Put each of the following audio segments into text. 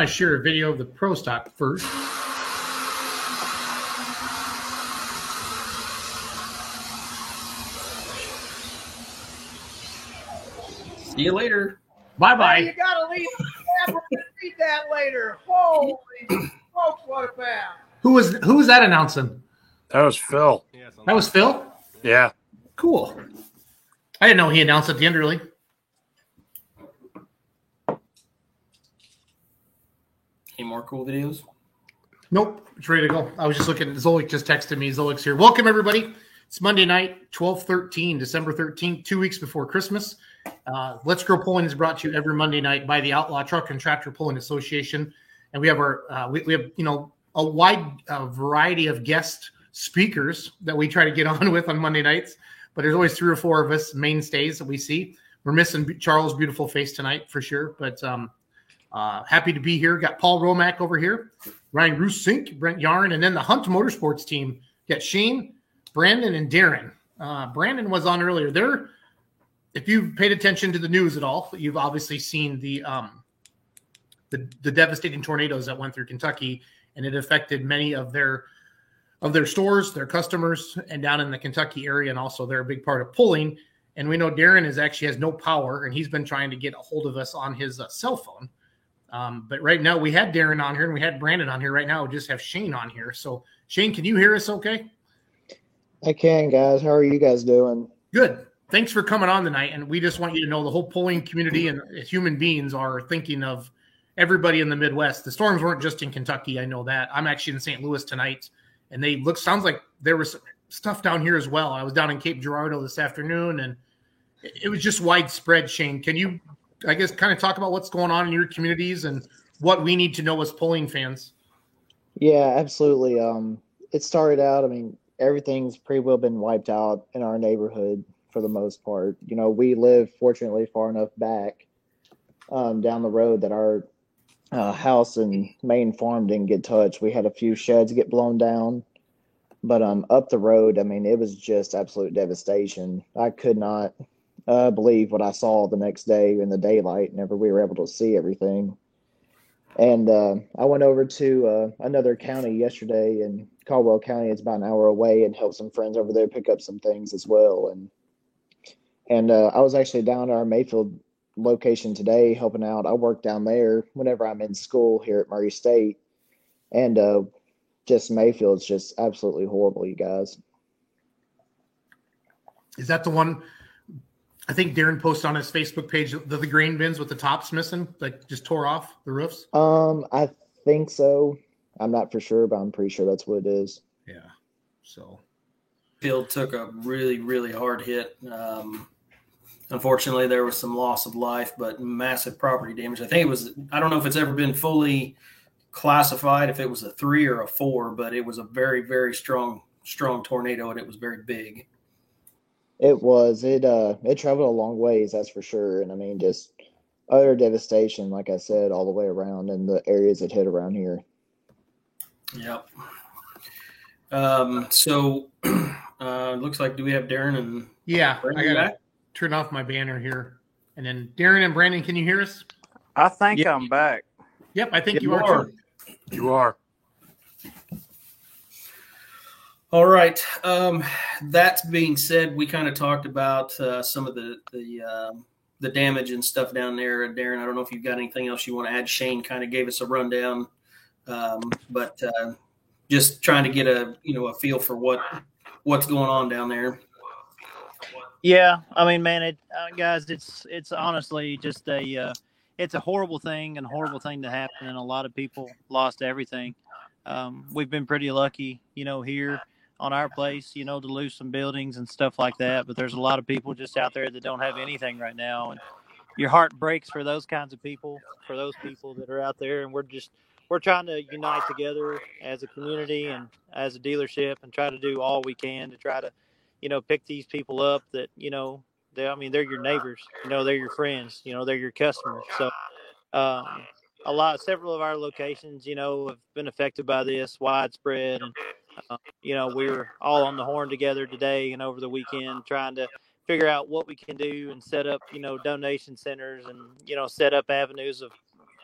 I'm to share a video of the pro stock first. See you later. Bye Hey, bye. you gotta leave. We're gonna read that later. Holy smokes, what a pass! Who was who was that announcing? That was Phil. That was Phil. Yeah. Cool. I didn't know he announced at the end Any more cool videos? Nope, it's ready to go. I was just looking. Zolik just texted me. Zolik's here. Welcome everybody. It's Monday night, 12 13, December 13th, two weeks before Christmas. Uh, Let's Grow Pulling is brought to you every Monday night by the Outlaw Truck and Tractor Pulling Association. And we have our, uh, we, we have, you know, a wide uh, variety of guest speakers that we try to get on with on Monday nights. But there's always three or four of us mainstays that we see. We're missing Charles' beautiful face tonight for sure. But um, uh, happy to be here. Got Paul Romack over here. Ryan Rusink, Brent Yarn, and then the Hunt Motorsports team. Got Shane, Brandon, and Darren. Uh, Brandon was on earlier. They're, if you've paid attention to the news at all, you've obviously seen the um, the, the devastating tornadoes that went through Kentucky, and it affected many of their of their stores, their customers, and down in the Kentucky area, and also they're a big part of pulling. And we know Darren is actually has no power, and he's been trying to get a hold of us on his uh, cell phone. Um, but right now we had Darren on here and we had Brandon on here. Right now we just have Shane on here. So Shane, can you hear us? Okay. I can, guys. How are you guys doing? Good. Thanks for coming on tonight. And we just want you to know the whole polling community and human beings are thinking of everybody in the Midwest. The storms weren't just in Kentucky. I know that. I'm actually in St. Louis tonight, and they look sounds like there was stuff down here as well. I was down in Cape Girardeau this afternoon, and it it was just widespread. Shane, can you, I guess, kind of talk about what's going on in your communities and what we need to know as polling fans? Yeah, absolutely. Um, it started out, I mean, everything's pretty well been wiped out in our neighborhood for the most part. You know, we live fortunately far enough back um, down the road that our uh, house and main farm didn't get touched. We had a few sheds get blown down, but um, up the road, I mean, it was just absolute devastation. I could not uh, believe what I saw the next day in the daylight whenever we were able to see everything. And uh, I went over to uh, another county yesterday in Caldwell County. It's about an hour away, and helped some friends over there pick up some things as well. And and uh, I was actually down at our Mayfield location today helping out. I work down there whenever I'm in school here at Murray State, and uh, just Mayfield's just absolutely horrible, you guys. Is that the one? I think Darren posted on his Facebook page the, the grain bins with the tops missing, like just tore off the roofs. Um, I think so. I'm not for sure, but I'm pretty sure that's what it is. Yeah. So Field took a really, really hard hit. Um, unfortunately, there was some loss of life, but massive property damage. I think it was, I don't know if it's ever been fully classified, if it was a three or a four, but it was a very, very strong, strong tornado and it was very big. It was. It uh it traveled a long ways, that's for sure. And I mean just utter devastation, like I said, all the way around in the areas it hit around here. Yep. Um, so, uh, looks like, do we have Darren and yeah, I gotta back? turn off my banner here, and then Darren and Brandon, can you hear us? I think Yeah. I'm back. Yep, I think You you, are. are. You are. All right. Um, that being said, we kind of talked about uh, some of the the um, the damage and stuff down there. Darren, I don't know if you've got anything else you want to add. Shane kind of gave us a rundown, um, but uh, just trying to get a you know a feel for what what's going on down there. Yeah, I mean, man, it uh, guys, it's it's honestly just a uh, it's a horrible thing and a horrible thing to happen, and a lot of people lost everything. Um, we've been pretty lucky, you know, here on our place, you know, to lose some buildings and stuff like that. But there's a lot of people just out there that don't have anything right now, and your heart breaks for those kinds of people, for those people that are out there, and we're just we're trying to unite together as a community and as a dealership and try to do all we can to try to you know, pick these people up that, you know, they, I mean, they're your neighbors, you know, they're your friends, you know, they're your customers. So, um, a lot, several of our locations, you know, have been affected by this widespread. And, uh, you know, we were all on the horn together today and over the weekend trying to figure out what we can do and set up, you know, donation centers and, you know, set up avenues of,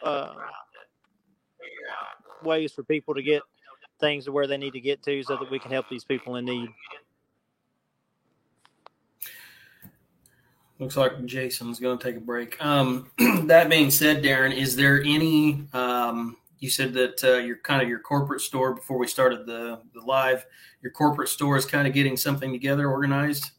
uh, ways for people to get things to where they need to get to, so that we can help these people in need. Looks like Jason's going to take a break. Um, that being said, Darren, is there any? Um, you said that uh, your kind of your corporate store before we started the the live. Your corporate store is kind of getting something together, organized.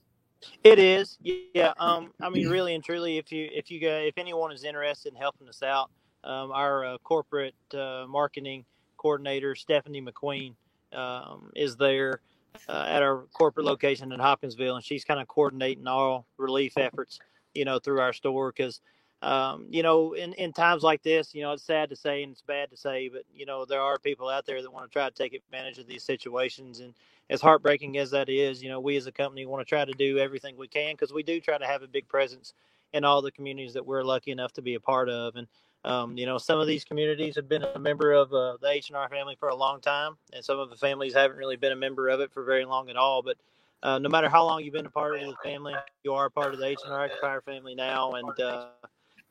It is, yeah. Um, I mean, really and truly, if you if you go, if anyone is interested in helping us out, um, our uh, corporate uh, marketing coordinator Stephanie McQueen um, is there uh, at our corporate location in Hopkinsville, and she's kind of coordinating all relief efforts, you know, through our store because. Um, you know, in, in times like this, you know, it's sad to say and it's bad to say, but you know, there are people out there that want to try to take advantage of these situations. And as heartbreaking as that is, you know, we as a company want to try to do everything we can because we do try to have a big presence in all the communities that we're lucky enough to be a part of. And um, you know, some of these communities have been a member of uh, the H and R family for a long time, and some of the families haven't really been a member of it for very long at all. But uh, no matter how long you've been a part of the family, you are a part of the H and R AgriPower family now, and uh,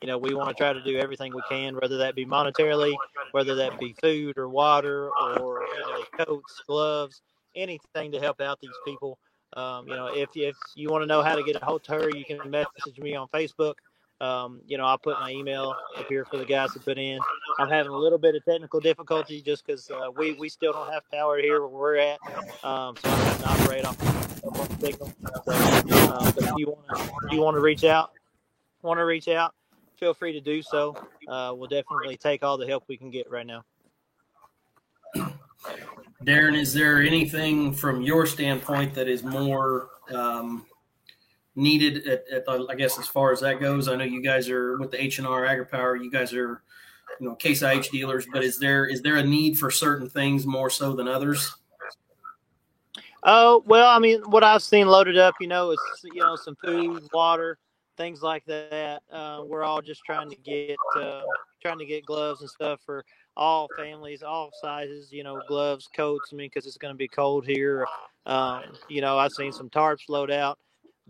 you know we want to try to do everything we can, whether that be monetarily, whether that be food or water or you know coats, gloves, anything to help out these people. Um, you know, if if you want to know how to get a hold of her, you can message me on Facebook. Um, you know, I'll put my email up here for the guys to put in. I'm having a little bit of technical difficulty just because uh, we we still don't have power here where we're at, um, so I'm have to operate off of signal. So, uh, but if you want to, you want to reach out, want to reach out, feel free to do so. Uh, we'll definitely take all the help we can get right now. Darren, is there anything from your standpoint that is more um, needed at, at the, I guess as far as that goes? I know you guys are with the H and R AgriPower. You guys are, you know, Case IH dealers. But is there is there a need for certain things more so than others? Oh well, I mean, what I've seen loaded up, you know, is you know some food, water, things like that. Uh, we're all just trying to get uh, trying to get gloves and stuff for all families, all sizes. You know, gloves, coats. I mean, because it's going to be cold here. Um, you know, I've seen some tarps load out.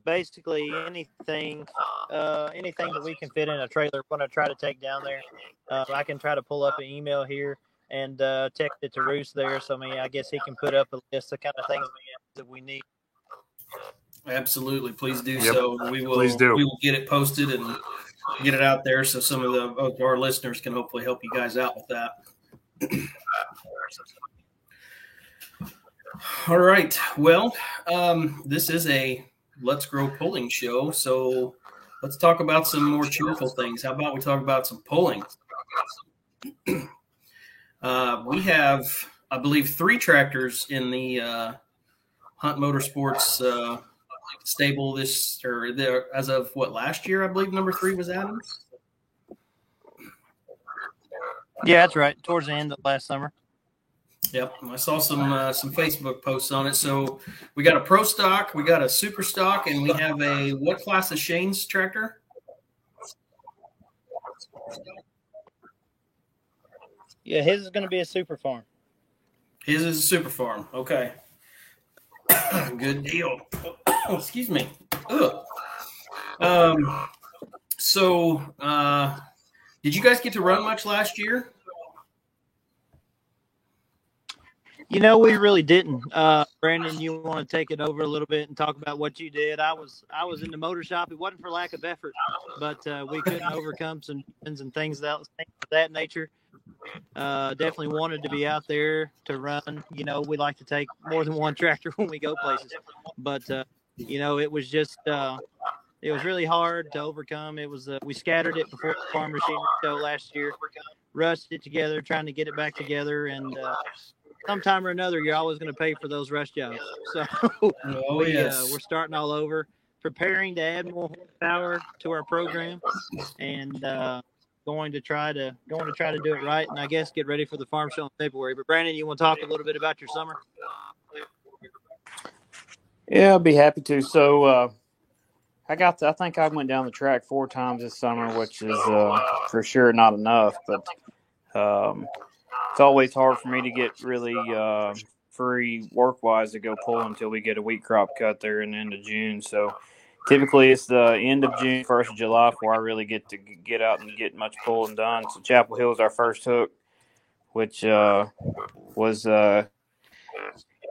Basically, anything, uh, anything that we can fit in a trailer, we're going to try to take down there. Uh, I can try to pull up an email here and uh, text it to Roos there. So I mean, I guess he can put up a list of kind of things that we need. Absolutely, please do Yep. so. We will. We will get it posted and get it out there so some of the of our listeners can hopefully help you guys out with that. All right. Well, um, this is a Let's Grow pulling show, so let's talk about some more cheerful things. How about we talk about some pulling? Uh, we have, I believe, three tractors in the uh, Hunt Motorsports uh, stable this or there as of what last year I believe number three was Adams. Yeah, that's right. Towards the end of last summer. Yep, I saw some uh, some Facebook posts on it. So we got a pro stock, we got a super stock, and we have a what class of Shane's tractor? Yeah, his is going to be a super farm. His is a super farm. Okay, good deal. Oh, excuse me. Ugh. Um, so uh, did you guys get to run much last year? You know, we really didn't. Uh, Brandon, you want to take it over a little bit and talk about what you did? I was I was in the motor shop. It wasn't for lack of effort, but uh, we couldn't overcome some things and things that things of that nature. Uh, definitely wanted to be out there to run. You know, we like to take more than one tractor when we go places, but uh, you know, it was just uh, it was really hard to overcome. It was uh, we scattered it before the farm machinery show last year, rushed it together, trying to get it back together, and uh, sometime or another, you're always going to pay for those rush jobs. So Oh we, yes. uh, we're starting all over, preparing to add more power to our program, and uh, going to try to going to try to do it right, and I guess get ready for the farm show in February. But Brandon, you want to talk a little bit about your summer? Yeah, I'd be happy to. So, uh, I got. To, I think I went down the track four times this summer, which is uh, for sure not enough. But um, it's always hard for me to get really uh, free work wise to go pull until we get a wheat crop cut there in the end of June. So typically it's the end of June, first of July before I really get to get out and get much pulling done. So Chapel Hill is our first hook. which uh, was uh,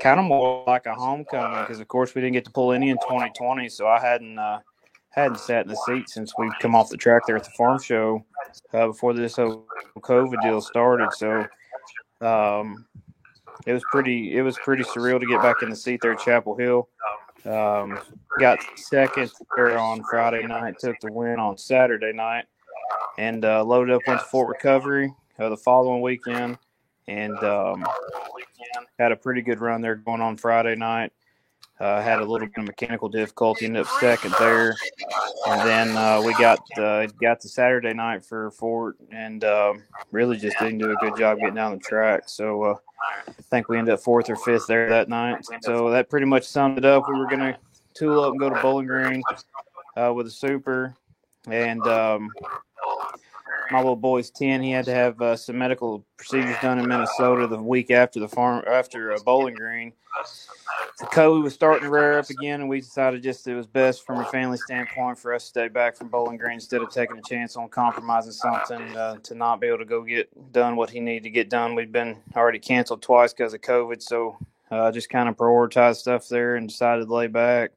kind of more like a homecoming because, of course, we didn't get to pull any in 2020. So I hadn't uh, hadn't sat in the seat since we come off the track there at the farm show uh, before this whole COVID deal started. So um, it was pretty it was pretty surreal to get back in the seat there at Chapel Hill. Um, got second there on Friday night, took the win on Saturday night, and uh, loaded up went to Fort Recovery uh, the following weekend, and um, had a pretty good run there going on Friday night. Uh, had a little bit of mechanical difficulty, ended up second there, and then uh, we got uh, got the Saturday night for Fort, and um, really just didn't do a good job getting down the track. So uh, I think we ended up fourth or fifth there that night. So that pretty much summed it up. We were gonna tool up and go to Bowling Green uh, with a super, and um, my little boy's ten. He had to have uh, some medical procedures done in Minnesota the week after the farm after uh, Bowling Green. The COVID was starting to rear up again, and we decided just it was best from a family standpoint for us to stay back from Bowling Green instead of taking a chance on compromising something uh, to not be able to go get done what he needed to get done. We'd been already canceled twice because of COVID, so uh, just kind of prioritized stuff there and decided to lay back.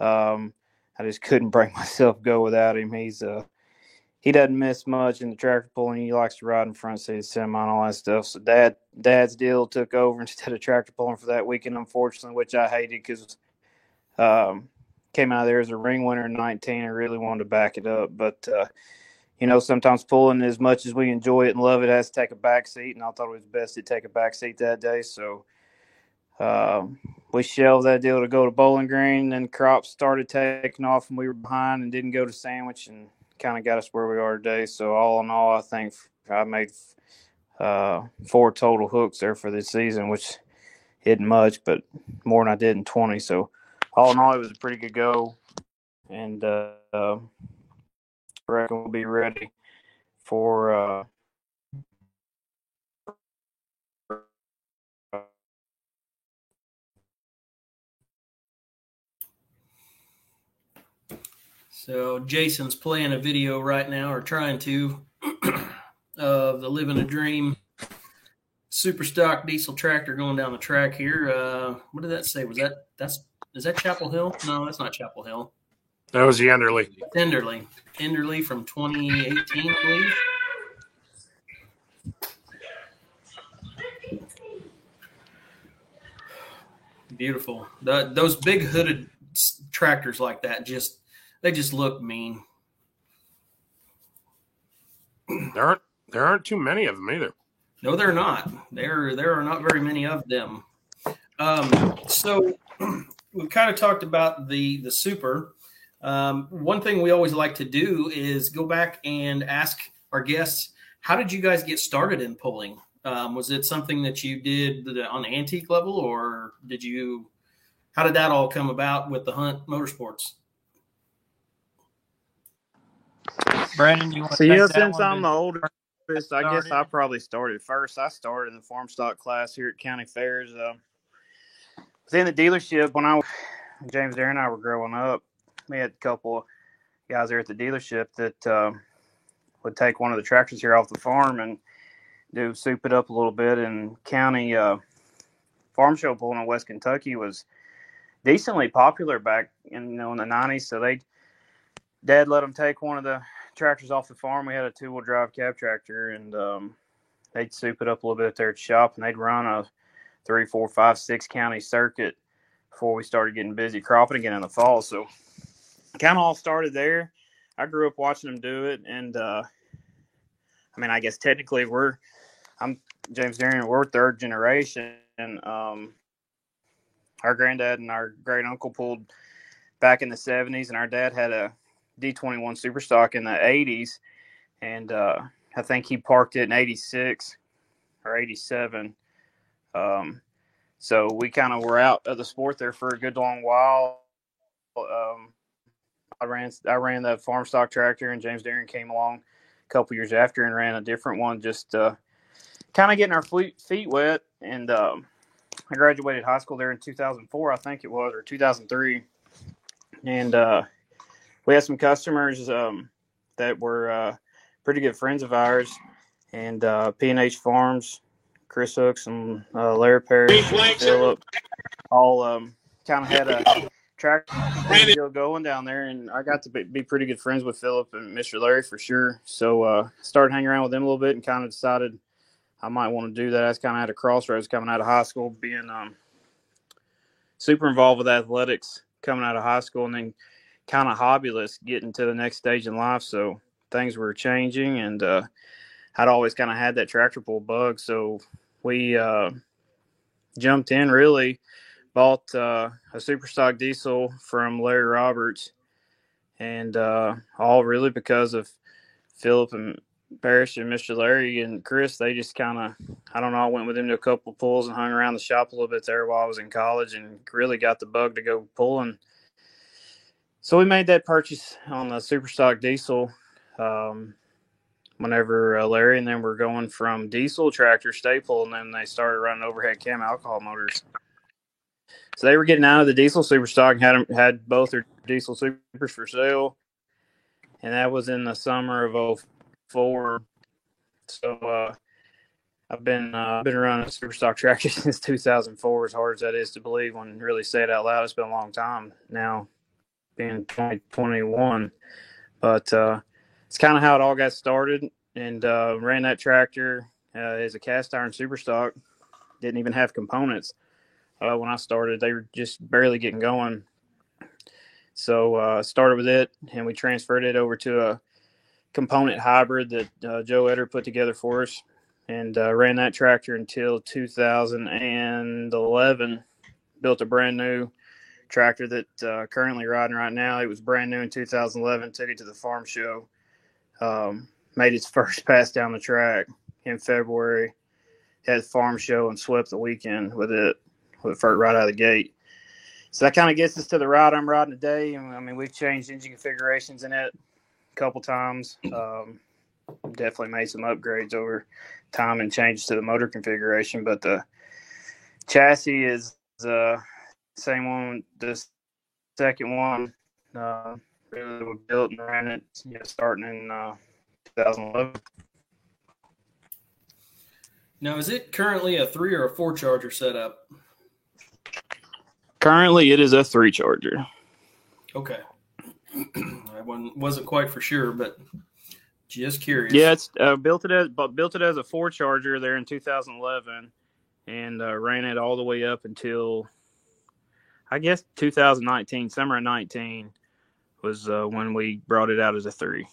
Um, I just couldn't bring myself go without him. He's uh he doesn't miss much in the tractor pulling. He likes to ride in front seat semi and all that stuff. So dad dad's deal took over instead of tractor pulling for that weekend, unfortunately, which I hated because um, came out there as a ring winner in 19 and really wanted to back it up. But uh, you know, sometimes pulling as much as we enjoy it and love it has to take a back seat, and I thought it was best to take a back seat that day. So um, we shelved that deal to go to Bowling Green. Then crops started taking off, and we were behind and didn't go to Sandwich and kind of got us where we are today. So all in all, I think I made uh, four total hooks there for this season, which isn't much, but more than I did in 20. So all in all, it was a pretty good go, and uh, uh, reckon we'll be ready for. So Jason's playing a video right now, or trying to, of the living a dream super stock diesel tractor going down the track here. Uh, what did that say? Was that that's is that Chapel Hill? No, that's not Chapel Hill. That was Enderley. Enderley, Enderley from 2018, I believe. Beautiful. The, those big hooded tractors like that just they just look mean. There aren't there aren't too many of them either. No, they're not. There, there are not very many of them. Um, so we've kind of talked about the the super. Um, one thing we always like to do is go back and ask our guests, how did you guys get started in pulling? Um, was it something that you did on the antique level, or did you? How did that all come about with the Hunt Motorsports? Brandon, you want to So take yeah, that since one I'm the oldest, I guess I probably started first. I started in the farm stock class here at County Fairs. Uh, was in the dealership when I James Darren and I were growing up. We had a couple of guys there at the dealership that um would take one of the tractors here off the farm and do soup it up a little bit. And county uh, farm show pulling in West Kentucky was decently popular back in you know in the '90s. So they Dad let them take one of the tractors off the farm. We had a two wheel drive cab tractor, and um, they'd soup it up a little bit at their shop, and they'd run a three, four, five, six county circuit before we started getting busy cropping again in the fall. So, kind of all started there. I grew up watching them do it, and uh, I mean, I guess technically we're I'm James Darren. We're third generation, and um, our granddad and our great uncle pulled back in the '70s, and our dad had a D21 Superstock in the 80s, and uh, I think he parked it in 86 or 87. Um, so we kind of were out of the sport there for a good long while. Um, I ran I ran that farm stock tractor, and James Darren came along a couple years after and ran a different one, just uh, kind of getting our feet wet. And um, I graduated high school there in 2004, I think it was, or 2003, and uh, we had some customers um, that were uh, pretty good friends of ours, and uh, P&H Farms, Chris Hooks and uh, Larry Perry, and Philip, all um, kind of had a track deal going down there, and I got to be, be pretty good friends with Philip and Mr. Larry for sure. So uh, started hanging around with them a little bit, and kind of decided I might want to do that. I was kind of at a crossroads coming out of high school, being um, super involved with athletics coming out of high school, and then kind of hobbyist getting to the next stage in life. So things were changing, and uh, I'd always kind of had that tractor pull bug. So we uh, jumped in really, bought uh, a super stock diesel from Larry Roberts, and uh, all really because of Philip and Parrish and Mr. Larry and Chris. They just kind of, I don't know, I went with them to a couple pulls and hung around the shop a little bit there while I was in college and really got the bug to go pulling. So we made that purchase on the super stock diesel. Um, whenever uh, Larry and then we're going from diesel tractor staple, and then they started running overhead cam alcohol motors. So they were getting out of the diesel super stock and had had both their diesel supers for sale, and that was in the summer of 04. So uh, I've been uh, been running a super stock tractor since 2004. As hard as that is to believe, when really say it out loud, it's been a long time now, being 2021. But uh, it's kind of how it all got started. And uh, ran that tractor uh, as a cast iron super stock. Didn't even have components uh, when I started. They were just barely getting going. So uh, started with it, and we transferred it over to a component hybrid that uh, Joe Eder put together for us, and ran that tractor until 2011. Built a brand new tractor that uh, currently riding right now. It was brand new in 2011. Took it to the farm show. Um, made its first pass down the track in February. Had farm show and swept the weekend with it, with it right out of the gate. So that kind of gets us to the ride I'm riding today. I mean, we've changed engine configurations in it a couple times. Um, definitely made some upgrades over time and changes to the motor configuration, but the chassis is uh, same one. The second one uh, really we built and ran it, you know, starting in uh, 2011. Now, is it currently a three or a four charger setup? Currently, it is a three charger. Okay. I wasn't, wasn't quite for sure, but just curious. Yeah, it's uh, built it as built it as a four charger there in 2011, and uh, ran it all the way up until I guess 2019, summer of 19 was uh, when we brought it out as a three.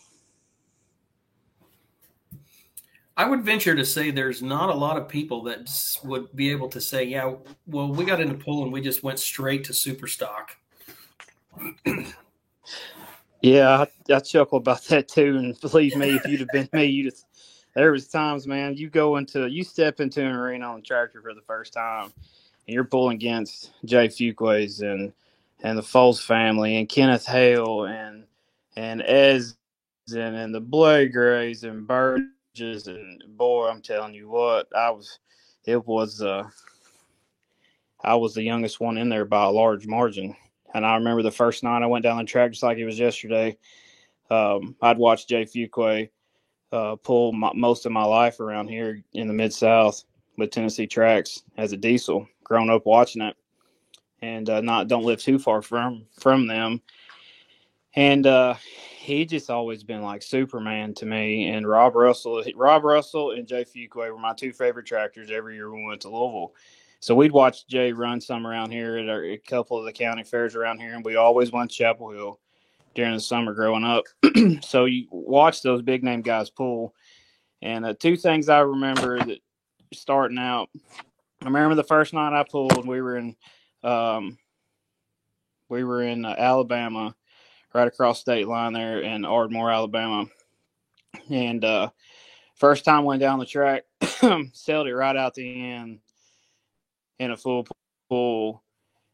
I would venture to say there's not a lot of people that would be able to say, yeah, well, we got into pull and we just went straight to super stock. Yeah, I, I chuckle about that too. And believe me, if you'd have been me, you'd have, there was times, man, you go into you step into an arena on a tractor for the first time, and you're pulling against Jay Fuquays and and the Foles family and Kenneth Hale and and Ez and, and the Blade Grays and Burgess and boy, I'm telling you what, I was it was uh I was the youngest one in there by a large margin. And I remember the first night I went down the track just like it was yesterday. Um, I'd watched Jay Fuquay uh, pull my, most of my life around here in the Mid South with Tennessee tracks as a diesel. Grown up watching it, and uh, not don't live too far from from them. And uh, he just always been like Superman to me. And Rob Russell, Rob Russell, and Jay Fuquay were my two favorite tractors every year we went to Louisville. So we'd watch Jay run some around here at a, a couple of the county fairs around here, and we always went Chapel Hill during the summer growing up. so you watch those big name guys pull. And uh, two things I remember that starting out, I remember the first night I pulled, we were in, um, we were in uh, Alabama, right across state line there in Ardmore, Alabama. And uh, first time went down the track, sailed it right out the end in a full pull.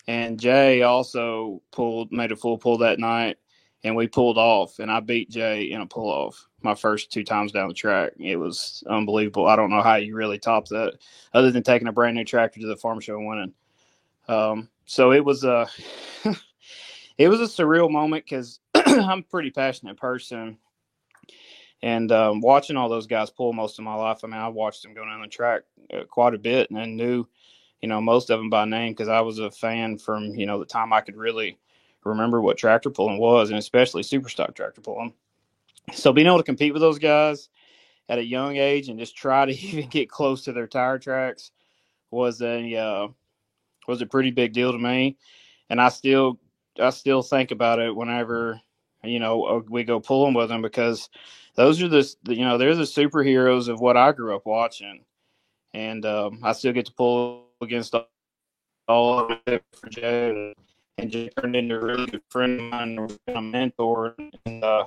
And Jay also pulled, made a full pull that night, and we pulled off. And I beat Jay in a pull off my first two times down the track. It was unbelievable. I don't know how you really top that, other than taking a brand new tractor to the farm show and winning. Um, so it was a, it was a surreal moment because I'm a pretty passionate person, And um, watching all those guys pull most of my life, I mean, I watched them go down the track uh, quite a bit, and I knew, you know, most of them by name because I was a fan from you know the time I could really remember what tractor pulling was, and especially super stock tractor pulling. So being able to compete with those guys at a young age and just try to even get close to their tire tracks was a uh, was a pretty big deal to me, and I still I still think about it whenever you know uh, we go pulling with them because those are the you know they're the superheroes of what I grew up watching, and um, I still get to pull against all of them for and just turned into a really good friend of mine, a mentor, and uh,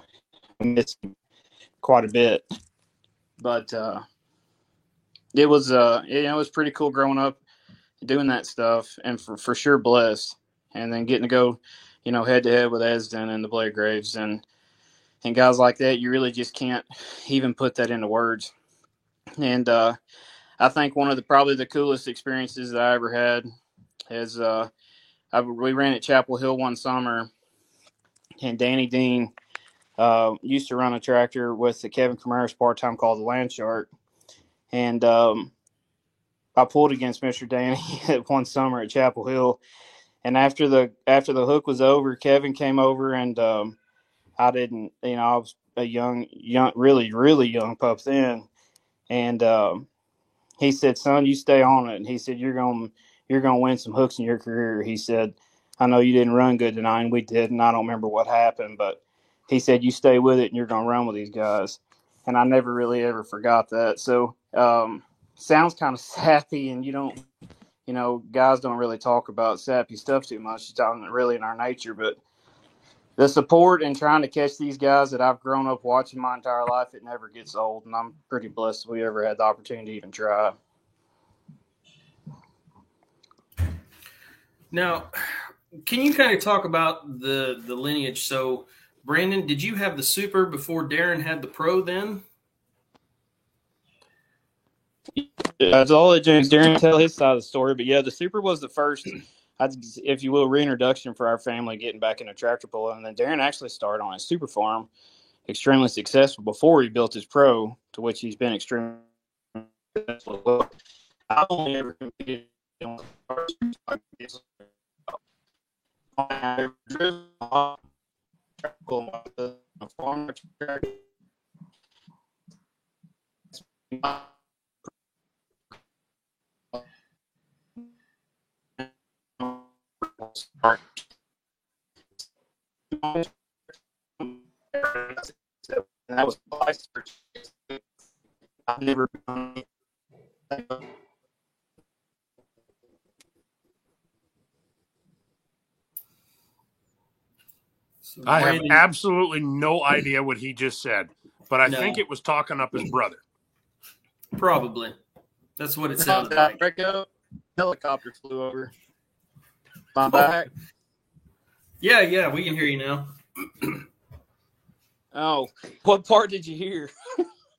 miss him quite a bit. But uh, it was uh, know, it was pretty cool growing up doing that stuff, and for for sure blessed, and then getting to go, you know, head to head with Esden and the Blade Graves and and guys like that. You really just can't even put that into words. And uh, I think one of the probably the coolest experiences that I ever had is uh, I, we ran at Chapel Hill one summer, and Danny Dean uh, used to run a tractor with the Kevin Camaras part time called the Land Shark, and um, I pulled against Mister Danny one summer at Chapel Hill, and after the after the hook was over, Kevin came over and um, I didn't, you know, I was a young, young, really, really young pup then, and um, he said, "Son, you stay on it," and he said, "You're gonna." you're going to win some hooks in your career. He said, I know you didn't run good tonight, and we did, and I don't remember what happened, but he said, you stay with it and you're going to run with these guys. And I never really ever forgot that. So, um, sounds kind of sappy, and you don't, you know, guys don't really talk about sappy stuff too much. It's not really in our nature, but the support and trying to catch these guys that I've grown up watching my entire life, it never gets old. And I'm pretty blessed we ever had the opportunity to even try. Now, can you kind of talk about the the lineage? So, Brandon, did you have the super before Darren had the pro? Then, I'll let James Darren tell his side of the story, but yeah, the super was the first, if you will, reintroduction for our family getting back into tractor pulling. And then Darren actually started on his super farm, extremely successful before he built his pro, to which he's been extremely successful. I only ever competed in I driven a farmer track. I've never I have absolutely no idea what he just said, but I no. think it was talking up his brother. Probably. That's what it sounded like. Rico, helicopter flew over my back. Yeah, yeah, we can hear you now. oh, what part did you hear?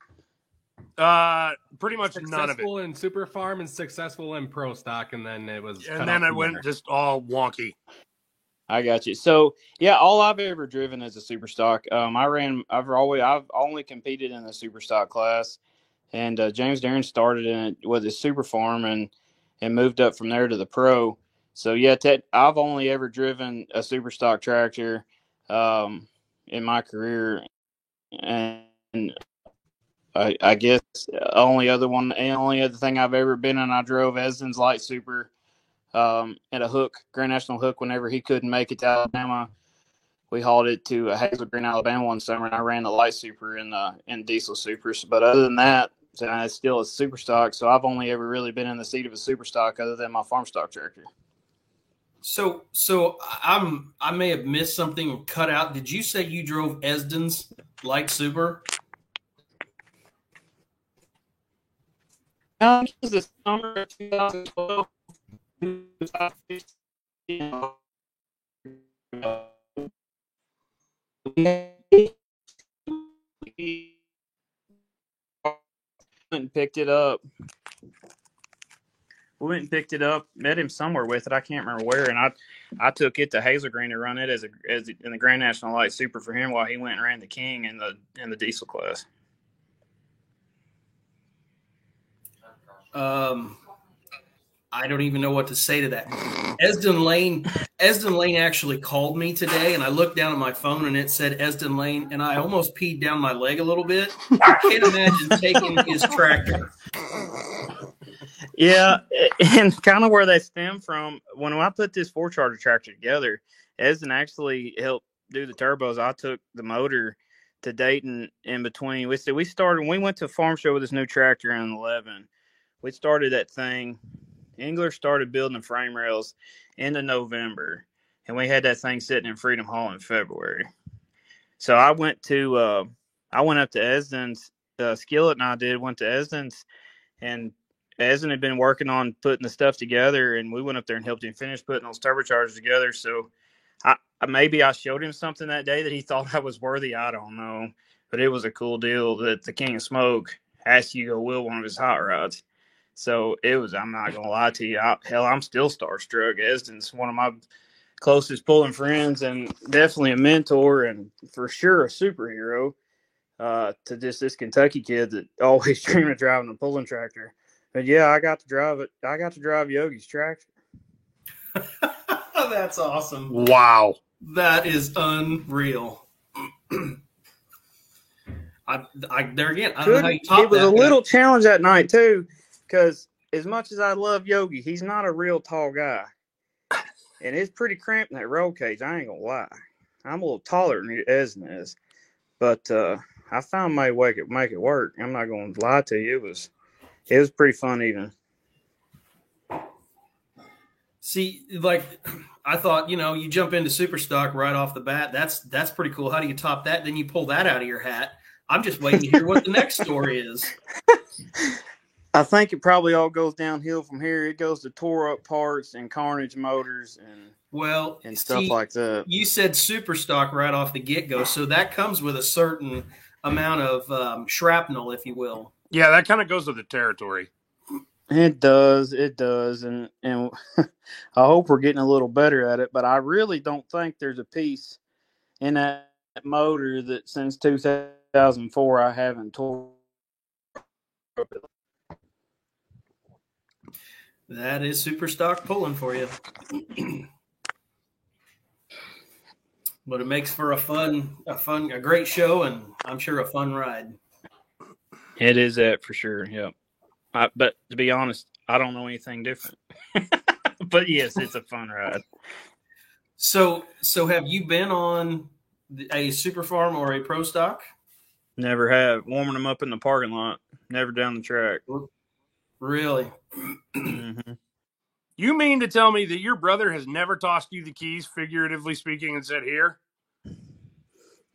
uh, pretty much successful none of it. Successful in super farm and successful in pro stock, and then it was. And then it went there. just all wonky. I got you. So yeah, all I've ever driven is a super stock. Um, I ran. I've always. I've only competed in the super stock class, and uh, James Darren started in it with his super farm and and moved up from there to the pro. So yeah, te- I've only ever driven a super stock tractor um, in my career, and I, I guess only other one, and only other thing I've ever been in, I drove Esden's light super um, at a hook, Grand National hook, whenever he couldn't make it to Alabama. We hauled it to Hazel Green, Alabama one summer, and I ran the light super in the in diesel supers. But other than that, it's still a super stock. So I've only ever really been in the seat of a super stock, other than my farm stock tractor. So, so I'm I may have missed something or cut out. Did you say you drove Esden's light super? Um, it was the summer of 2012 went and picked it up. We went and picked it up. Met him somewhere with it. I can't remember where. And I, I took it to Hazel Green to run it as a as in the Grand National Light Super for him while he went and ran the King in the in the Diesel class. Um, I don't even know what to say to that. Esden Lane, Esden Lane actually called me today, and I looked down at my phone and it said Esden Lane, and I almost peed down my leg a little bit. I can't imagine taking his tractor. Yeah, and kind of where they stem from. When I put this four charger tractor together, Esden actually helped do the turbos. I took the motor to Dayton in between. We said we started. We went to farm show with this new tractor in eleven. We started that thing Engler started building the frame rails into November, and we had that thing sitting in Freedom Hall in February. So I went to uh, I went up to Esden's. Uh, Skillet and I did went to Esden's, and Esden had been working on putting the stuff together, and we went up there and helped him finish putting those turbochargers together. So I maybe I showed him something that day that he thought I was worthy. I don't know, but it was a cool deal that the King of Smoke asked you to go wheel one of his hot rods. So it was. I'm not gonna lie to you. I, hell, I'm still starstruck. Esden's one of my closest pulling friends, and definitely a mentor, and for sure a superhero uh, to just this Kentucky kid that always dreamed of driving a pulling tractor. But yeah, I got to drive it. I got to drive Yogi's tractor. That's awesome. Wow. That is unreal. I, I there again. I don't know how you top It was that, a but- little challenge that night too, because as much as I love Yogi, he's not a real tall guy, and it's pretty cramped in that roll cage. I ain't gonna lie. I'm a little taller than Esden is, but uh, I found my way to make it work. I'm not gonna lie to you. It was it was pretty fun even. See, like I thought, you know, you jump into super stock right off the bat. That's that's pretty cool. How do you top that? Then you pull that out of your hat. I'm just waiting to hear what the next story is. I think it probably all goes downhill from here. It goes to tore up parts and carnage motors and Well, and stuff see, like that. You said super stock right off the get go, so that comes with a certain amount of um, shrapnel, if you will. Yeah, that kind of goes with the territory. It does, it does, and and I hope we're getting a little better at it. But I really don't think there's a piece in that motor that since 2004 I haven't tore. That is super stock pulling for you. but it makes for a fun, a fun, a great show, and I'm sure a fun ride. It is that for sure. Yep. I, but to be honest, I don't know anything different. but yes, it's a fun ride. So, so have you been on a super farm or a pro stock? Never have warming them up in the parking lot. Never down the track. Really? Mhm. You mean to tell me that your brother has never tossed you the keys, figuratively speaking, and said, "Here,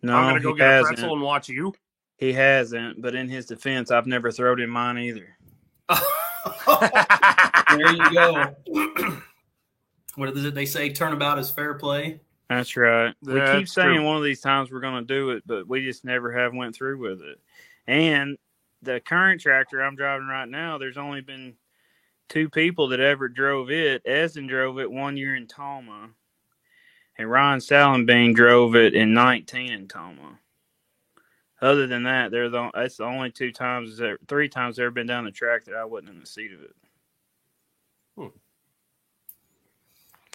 No, I'm going to go get hasn't. pretzel and watch you"? He hasn't. But in his defense, I've never thrown him mine either. there you go. what is it they say? Turnabout is fair play. That's right. we keep saying true. one of these times we're going to do it, but we just never have went through with it. And the current tractor I'm driving right now, there's only been two people that ever drove it. Esden drove it one year in Tomah, and Ryan Salenbien drove it in 19 in Tomah. Other than that, they're the that's the only two times, that, three times they've ever been down the track that I wasn't in the seat of it.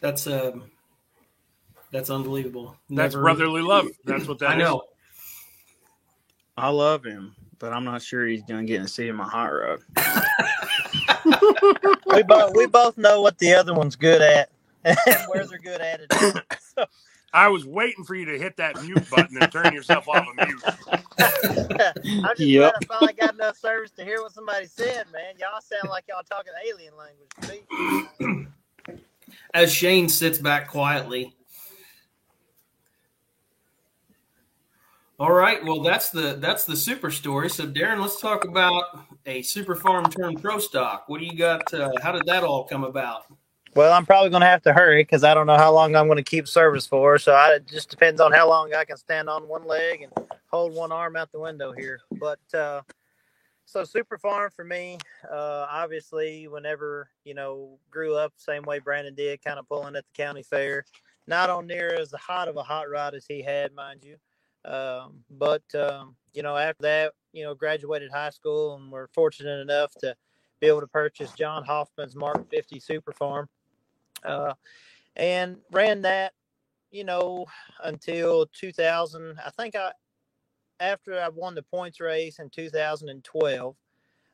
That's um, that's unbelievable. That's brotherly love. That's what that I is. know. I love him, but I'm not sure he's going to get in the seat of my hot rod. we both we both know what the other one's good at and where they're good at it. So, I was waiting for you to hit that mute button and turn yourself off of mute. I'm just Yep. glad I finally got enough service to hear what somebody said, man. Y'all sound like y'all talking alien language. As Shane sits back quietly. All right, well that's the that's the super story. So Darren, let's talk about a super farm turned pro stock. What do you got? Uh, how did that all come about? Well, I'm probably going to have to hurry because I don't know how long I'm going to keep service for. So I, it just depends on how long I can stand on one leg and hold one arm out the window here. But uh, so super farm for me, uh, obviously, whenever you know grew up, same way Brandon did, kind of pulling at the county fair. Not on near as hot of a hot rod as he had, mind you. Um, but um, you know, after that, you know, graduated high school and we were fortunate enough to be able to purchase John Hoffman's Mark 50 Super Farm, uh, and ran that, you know, until 2000. I think I after I won the points race in 2012.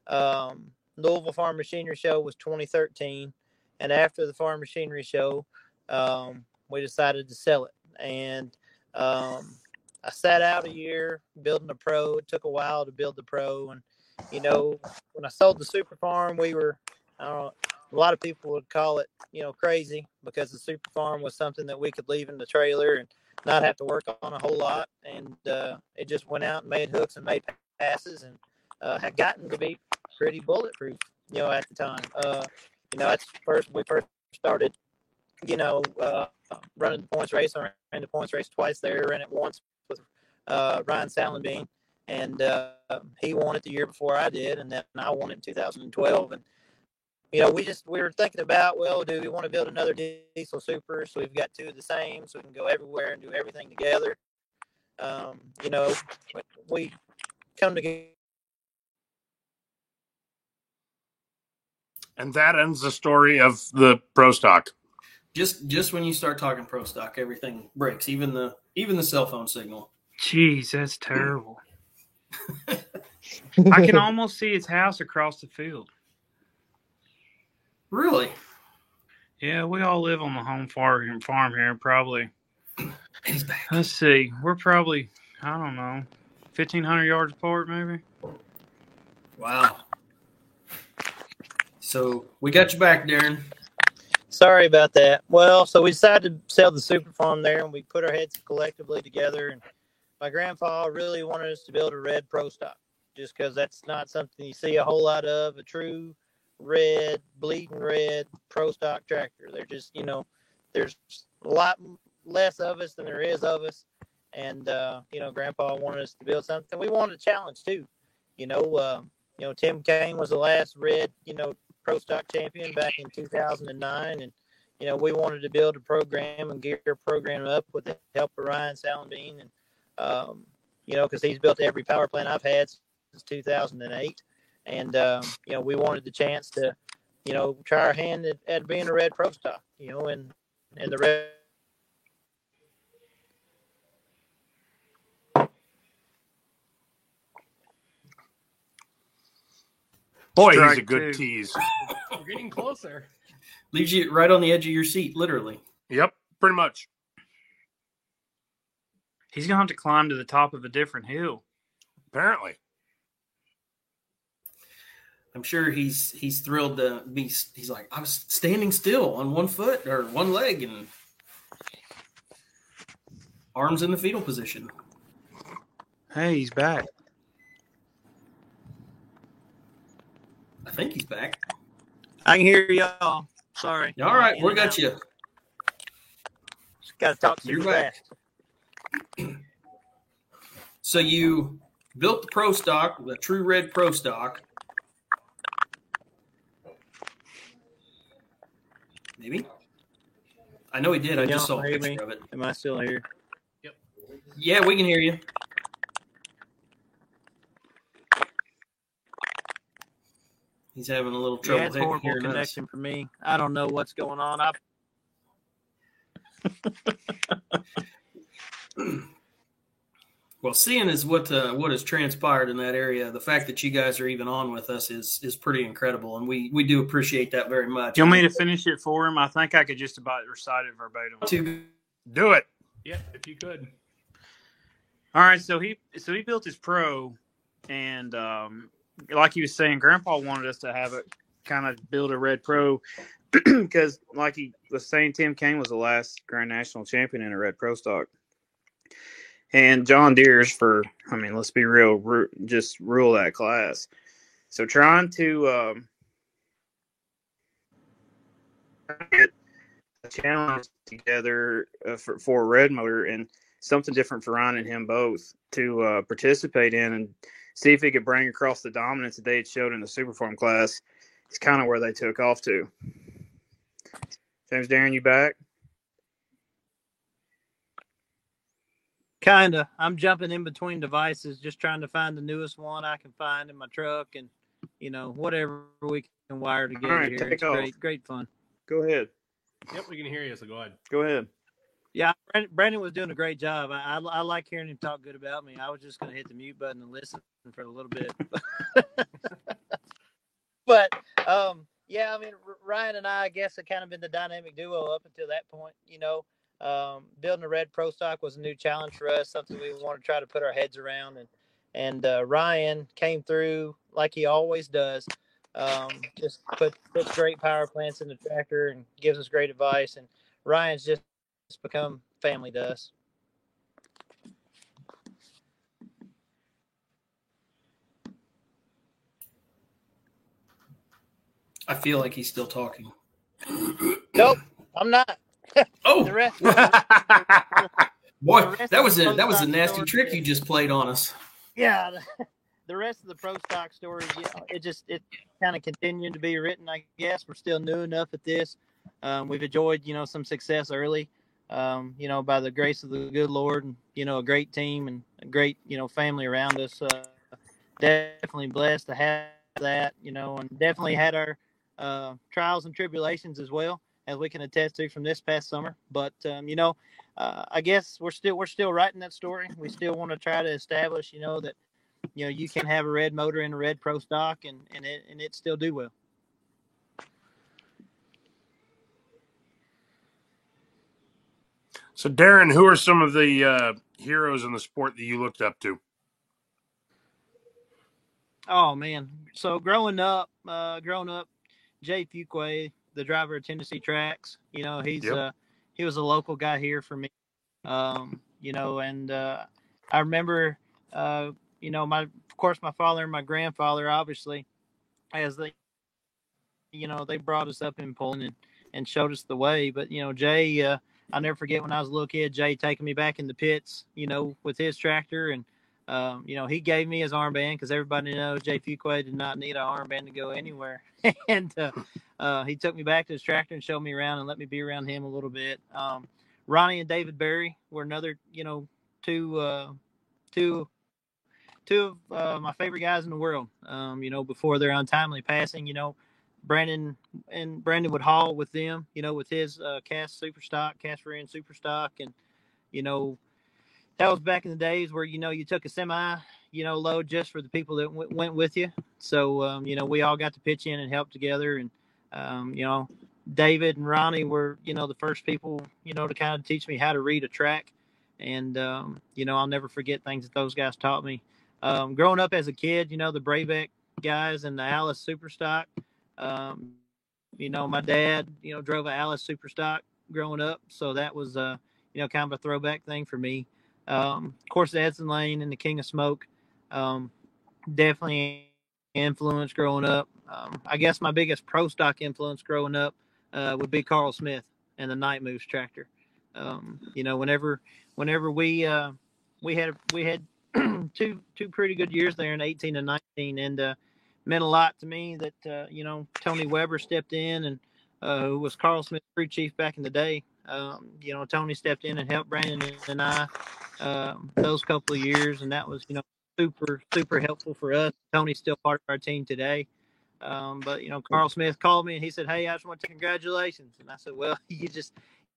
Um, Louisville Farm Machinery Show was 2013, and after the Farm Machinery Show, um, we decided to sell it. And um, I sat out a year building a pro. It took a while to build the pro, and you know, when I sold the Super Farm, we were, I don't know, a lot of people would call it, you know, crazy because the Super Farm was something that we could leave in the trailer and not have to work on a whole lot, and uh, it just went out and made hooks and made passes, and uh, had gotten to be pretty bulletproof, you know, at the time. Uh, you know, that's first we first started, you know, uh, running the points race. I ran the points race twice there, ran it once uh, Ryan Salenbien, and uh, he won it the year before I did, and then I won it in 2012. And you know, we just we were thinking about, well, do we want to build another diesel super? So we've got two of the same, so we can go everywhere and do everything together. Um, you know, we come together And that ends the story of the pro stock. Just just when you start talking pro stock, everything breaks, even the even the cell phone signal. Jeez, that's terrible. I can almost see his house across the field. Really? Yeah, we all live on the home farm farm here. Probably. He's back. Let's see. We're probably I don't know, fifteen hundred yards apart, maybe. Wow. So we got you back, Darren. Sorry about that. Well, so we decided to sell the super farm there, and we put our heads collectively together. And my grandpa really wanted us to build a red pro stock, just because that's not something you see a whole lot of. A true red, bleeding red pro stock tractor. They're just, you know, there's a lot less of us than there is of us. And uh, you know, Grandpa wanted us to build something. We wanted a challenge too. You know, uh, you know, Tim Kane was the last red, you know, pro stock champion back in 2009. And, you know, we wanted to build a program and gear a program up with the help of Ryan Salenbien. And, um, you know, because he's built every power plant I've had since 2008. And, um, you know, we wanted the chance to, you know, try our hand at, at being a red pro stock, you know, and, and the red Boy, Strike he's a good two. tease. We're getting closer. Leaves you right on the edge of your seat, literally. Yep, pretty much. He's gonna have to climb to the top of a different hill. Apparently. I'm sure he's he's thrilled to be. He's like, I was standing still on one foot or one leg and arms in the fetal position. Hey, he's back. I think he's back. I can hear y'all. Sorry. All right, we got you. Got to talk to You're back. fast. So you built the pro stock, with the true red pro stock. Maybe. I know he did. I Can just saw a picture me? of it. Am I still here? Yep. Yeah, we can hear you. He's having a little trouble yeah, it's he- horrible hearing us. connection for me. I don't know what's going on. I've Well, seeing as what uh, what has transpired in that area, the fact that you guys are even on with us is is pretty incredible, and we we do appreciate that very much. You want me to finish it for him? I think I could just about recite it verbatim. To Do it. Yeah, if you could. All right, so he so he built his pro, and um, like he was saying, Grandpa wanted us to have it kind of build a red pro because, like he was saying, Tim Kane was the last Grand National champion in a red pro stock, and John Deere's for I mean, let's be real, ru- just rule that class. So trying to um, get a challenge together uh, for, for red motor and something different for Ryan and him both to uh, participate in and see if he could bring across the dominance that they had showed in the Super Farm class. It's kind of where they took off to. James Darren, you back? Kinda. I'm jumping in between devices, just trying to find the newest one I can find in my truck and you know, whatever we can wire together right, here. take It's off. great, great fun. Go ahead. Yep, we can hear you. So go ahead. Go ahead. Yeah, Brandon, Brandon was doing a great job. I, I, I like hearing him talk good about me. I was just going to hit the mute button and listen for a little bit. but um, yeah, I mean, R- Ryan and I, I guess, have kind of been the dynamic duo up until that point. You know, um, building a red pro stock was a new challenge for us, something we want to try to put our heads around. And and uh, Ryan came through like he always does. Um, just put puts great power plants in the tractor and gives us great advice. And Ryan's just become family to us. I feel like he's still talking. Nope, I'm not. Oh, The rest, boy, the that was a that was a nasty trick is- you just played on us. yeah, the, the rest of the pro stock story, you know, it just it kind of continued to be written. I guess we're still new enough at this. Um, we've enjoyed, you know, some success early. Um, you know, by the grace of the good Lord, and you know, a great team and a great, you know, family around us. Uh, definitely blessed to have that, you know, and definitely had our uh, trials and tribulations as well, as we can attest to from this past summer. But um, you know, uh, I guess we're still we're still writing that story. We still want to try to establish, you know, that you know you can have a red motor in a red pro stock and and it and it still do well. So, Darren, who are some of the uh, heroes in the sport that you looked up to? Oh man! So growing up, uh, growing up, Jay Fuquay, the driver of Tennessee Tracks, you know, he's Yep. uh, he was a local guy here for me. Um, you know, and uh, I remember, uh, you know, my of course my father and my grandfather, obviously, as they, you know, they brought us up in pulling and, and showed us the way. But you know, Jay, uh, I'll never forget when I was a little kid, Jay taking me back in the pits, you know, with his tractor and um, you know, he gave me his armband because everybody knows Jay Fuquay did not need an armband to go anywhere. and uh, uh, he took me back to his tractor and showed me around and let me be around him a little bit. Um, Ronnie and David Berry were another, you know, two, uh, two, two of uh, my favorite guys in the world. Um, you know, before their untimely passing, you know, Brandon and Brandon would haul with them, you know, with his uh, cast super stock, cast rear end super stock, and you know, that was back in the days where you know you took a semi you know load just for the people that w- went with you so um, you know we all got to pitch in and help together and um, you know david and ronnie were you know the first people you know to kind of teach me how to read a track and um, you know i'll never forget things that those guys taught me um, growing up as a kid you know the Brabeck guys and the Allis superstock um, you know my dad you know drove a Allis superstock growing up so that was uh, you know kind of a throwback thing for me um, of course, the Edson Lane and the King of Smoke um, definitely influenced growing up. Um, I guess my biggest pro stock influence growing up uh, would be Carl Smith and the Night Moves tractor. Um, you know, whenever whenever we uh, we had we had two two pretty good years there in 18 and 19, and uh, meant a lot to me that uh, you know Tony Weber stepped in and uh, who was Carl Smith's crew chief back in the day. Um, you know, Tony stepped in and helped Brandon and I um, those couple of years, and that was you know super super helpful for us. Tony's still part of our team today. Um, but you know, Carl Smith called me and he said, "Hey, I just want to congratulations." And I said, "Well, you just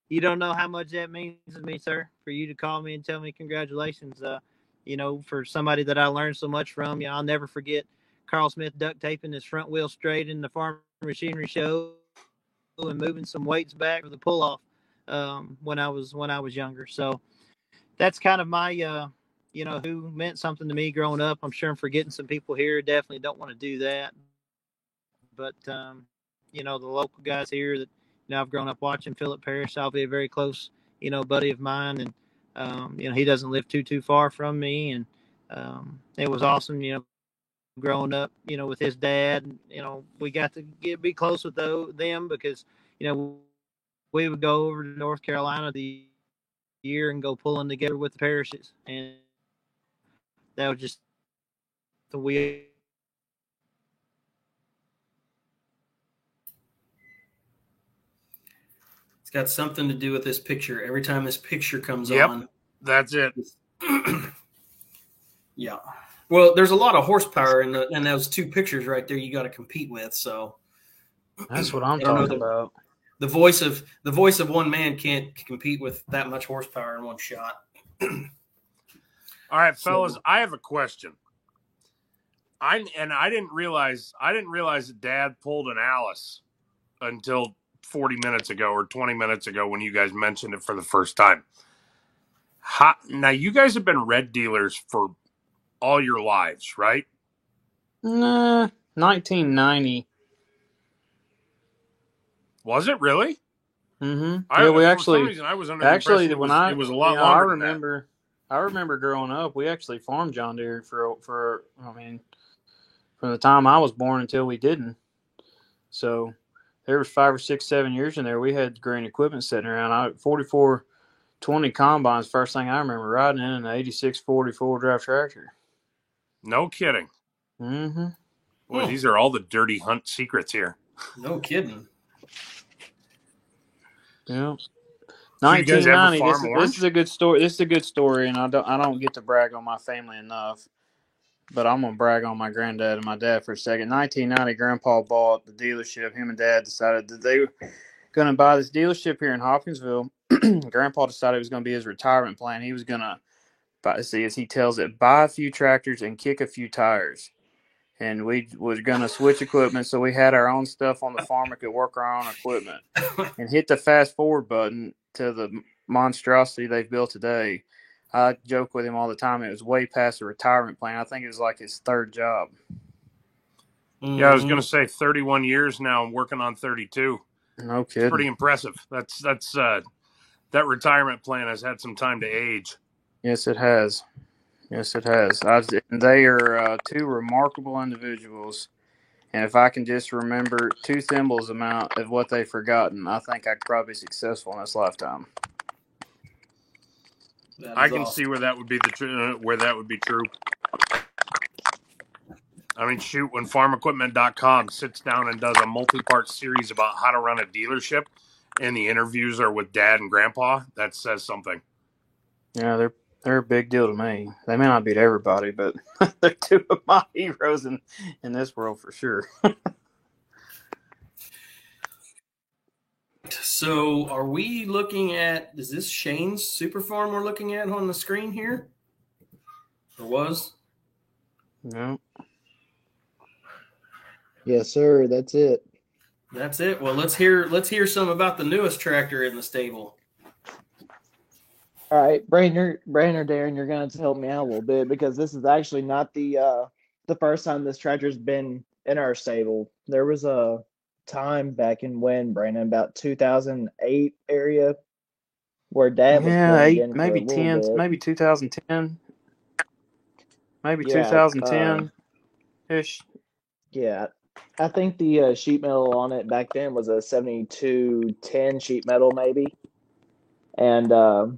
you don't know how much that means to me, sir, for you to call me and tell me congratulations. Uh, you know, for somebody that I learned so much from. You know, I'll never forget Carl Smith duct taping his front wheel straight in the farm machinery show and moving some weights back for the pull off um, when I was when I was younger. So that's kind of my uh, you know who meant something to me growing up. I'm sure I'm forgetting some people here. Definitely don't want to do that, but um, you know the local guys here that you know I've grown up watching. Philip Parrish, I'll be a very close you know buddy of mine, and um, you know he doesn't live too too far from me, and um, it was awesome. You know growing up, you know, with his dad, you know, we got to get be close with those, them because, you know, we would go over to North Carolina the year and go pulling together with the Parrishes, and that was just the way. It's got something to do with this picture. Every time this picture comes Yep. on, That's it. yeah. Well, there's a lot of horsepower in, the, in those two pictures right there. You got to compete with. So that's what I'm talking about. The voice of the voice of one man can't compete with that much horsepower in one shot. All right, fellas, so, I have a question. I and I didn't realize I didn't realize that Dad pulled an Allis until 40 minutes ago or 20 minutes ago when you guys mentioned it for the first time. How, now you guys have been red dealers for all your lives, right? Nah, 1990. Was it really? Mm-hmm. I, yeah, we actually. Reason, I was actually when was, I it was a lot you know, I remember. I remember growing up, we actually farmed John Deere for for. I mean, from the time I was born until we didn't. So there was five or six, seven years in there. We had grain equipment sitting around. I 44 20 combines. First thing I remember riding in an 86 44 drive tractor. No kidding. Mm-hmm. Boy, these are all the dirty hunt secrets here. No kidding. Yeah. 1990. This is, this is a good story. This is a good story, and I don't I don't get to brag on my family enough. But I'm gonna brag on my granddad and my dad for a second. 1990, Grandpa bought the dealership. Him and Dad decided that they were gonna buy this dealership here in Hopkinsville. Grandpa decided it was gonna be his retirement plan. He was gonna buy, see, as he tells it, buy a few tractors and kick a few tires and we was going to switch equipment. So we had our own stuff on the farm. We could work our own equipment and hit the fast forward button to the monstrosity they've built today. I joke with him all the time. It was way past the retirement plan. I think it was like his third job. Yeah, I was going to say 31 years now. I'm working on 32. No kidding. It's pretty impressive. That's that's uh, that retirement plan has had some time to age. Yes, it has. Yes, it has. I, they are uh, two remarkable individuals. And if I can just remember two thimbles amount of what they've forgotten, I think I could probably be successful in this lifetime. I can awesome. see where that would be the tr- uh, where that would be true. I mean, shoot, when farmequipment.com sits down and does a multi-part series about how to run a dealership, and the interviews are with dad and grandpa, that says something. Yeah, they're they're a big deal to me. They may not beat everybody, but they're two of my heroes in in this world for sure. so, are we looking at? Is this Shane's super farm we're looking at on the screen here, or was? No. Yes, sir. That's it. That's it. Well, let's hear let's hear some about the newest tractor in the stable. All right, Brandon, Brandon, Darren, you're going to help me out a little bit because this is actually not the uh, the first time this treasure's been in our stable. There was a time back in when Brandon, about 2008 area, where Dad was yeah, eight, maybe ten, bit. maybe 2010, maybe yeah, 2010 uh, ish. Yeah, I think the uh, sheet metal on it back then was a 7210 sheet metal, maybe, and. Uh,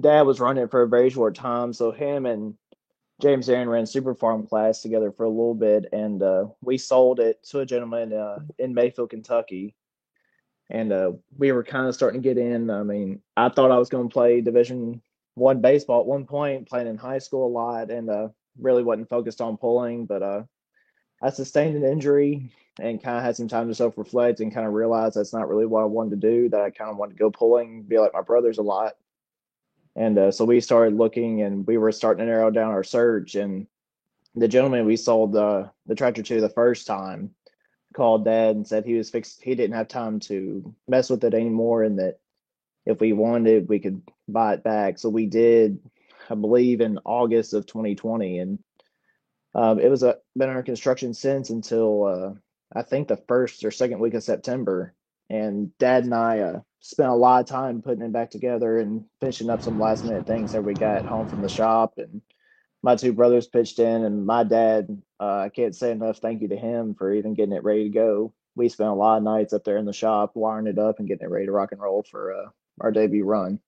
dad was running it for a very short time, so him and James Darren ran Super Farm class together for a little bit, and uh, we sold it to a gentleman uh, in Mayfield, Kentucky. And uh, we were kind of starting to get in. I mean, I thought I was going to play Division One baseball at one point, playing in high school a lot, and uh, really wasn't focused on pulling. But uh, I sustained an injury and kind of had some time to self reflect and kind of realize that's not really what I wanted to do. That I kind of wanted to go pulling, be like my brothers a lot. And uh, so we started looking and we were starting to narrow down our search. And the gentleman we sold the, the tractor to the first time called dad and said he was fixed, he didn't have time to mess with it anymore and that if we wanted, we could buy it back. So we did, I believe, in August of 2020. And um, it was a, been under construction since until uh, I think the first or second week of September. And dad and I, uh, spent a lot of time putting it back together and finishing up some last minute things that we got home from the shop. And my two brothers pitched in, and my dad, uh, I can't say enough thank you to him for even getting it ready to go. We spent a lot of nights up there in the shop wiring it up and getting it ready to rock and roll for uh, our debut run.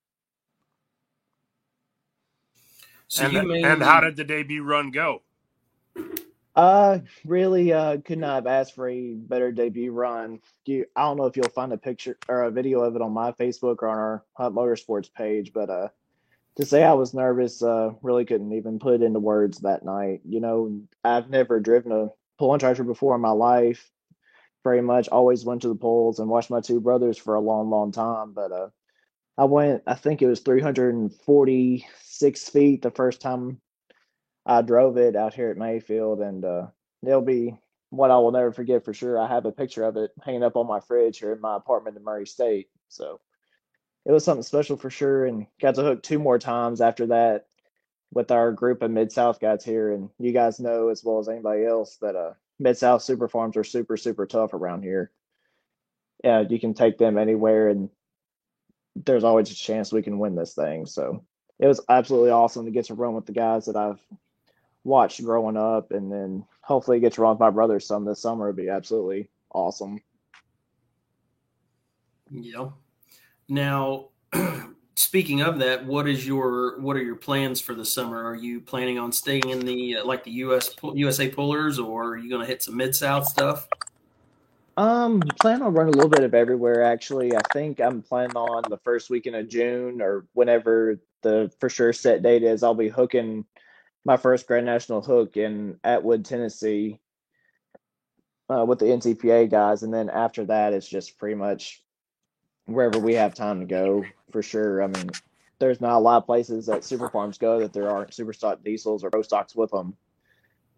So and, made... and how did the debut run go? Uh, really, uh, could not have asked for a better debut run. You, I don't know if you'll find a picture or a video of it on my Facebook or on our Hunt Motorsports page, but uh, to say I was nervous, uh, really couldn't even put it into words that night. You know, I've never driven a pulling tractor before in my life. Very much always went to the polls and watched my two brothers for a long, long time. But uh, I went, I think it was 346 feet the first time I drove it out here at Mayfield, and uh, it'll be what I will never forget for sure. I have a picture of it hanging up on my fridge here in my apartment in Murray State. So it was something special for sure, and got to hook two more times after that with our group of Mid South guys here. And you guys know as well as anybody else that uh, Mid South super farms are super super tough around here. Yeah, you can take them anywhere, and there's always a chance we can win this thing. So it was absolutely awesome to get to run with the guys that I've watched growing up, and then hopefully get to run with my brother some this summer. Would be absolutely awesome. Yeah. Now, speaking of that, what is your what are your plans for the summer? Are you planning on staying in the uh, like the US USA Pullers, or are you going to hit some Mid South stuff? Um, plan on running a little bit of everywhere. Actually, I think I'm planning on the first weekend of June or whenever the for sure set date is. I'll be hooking my first Grand National hook in Atwood, Tennessee, uh, with the NTPA guys, and then after that, it's just pretty much wherever we have time to go. For sure. I mean, there's not a lot of places that super farms go that there aren't super stock diesels or pro stocks with them.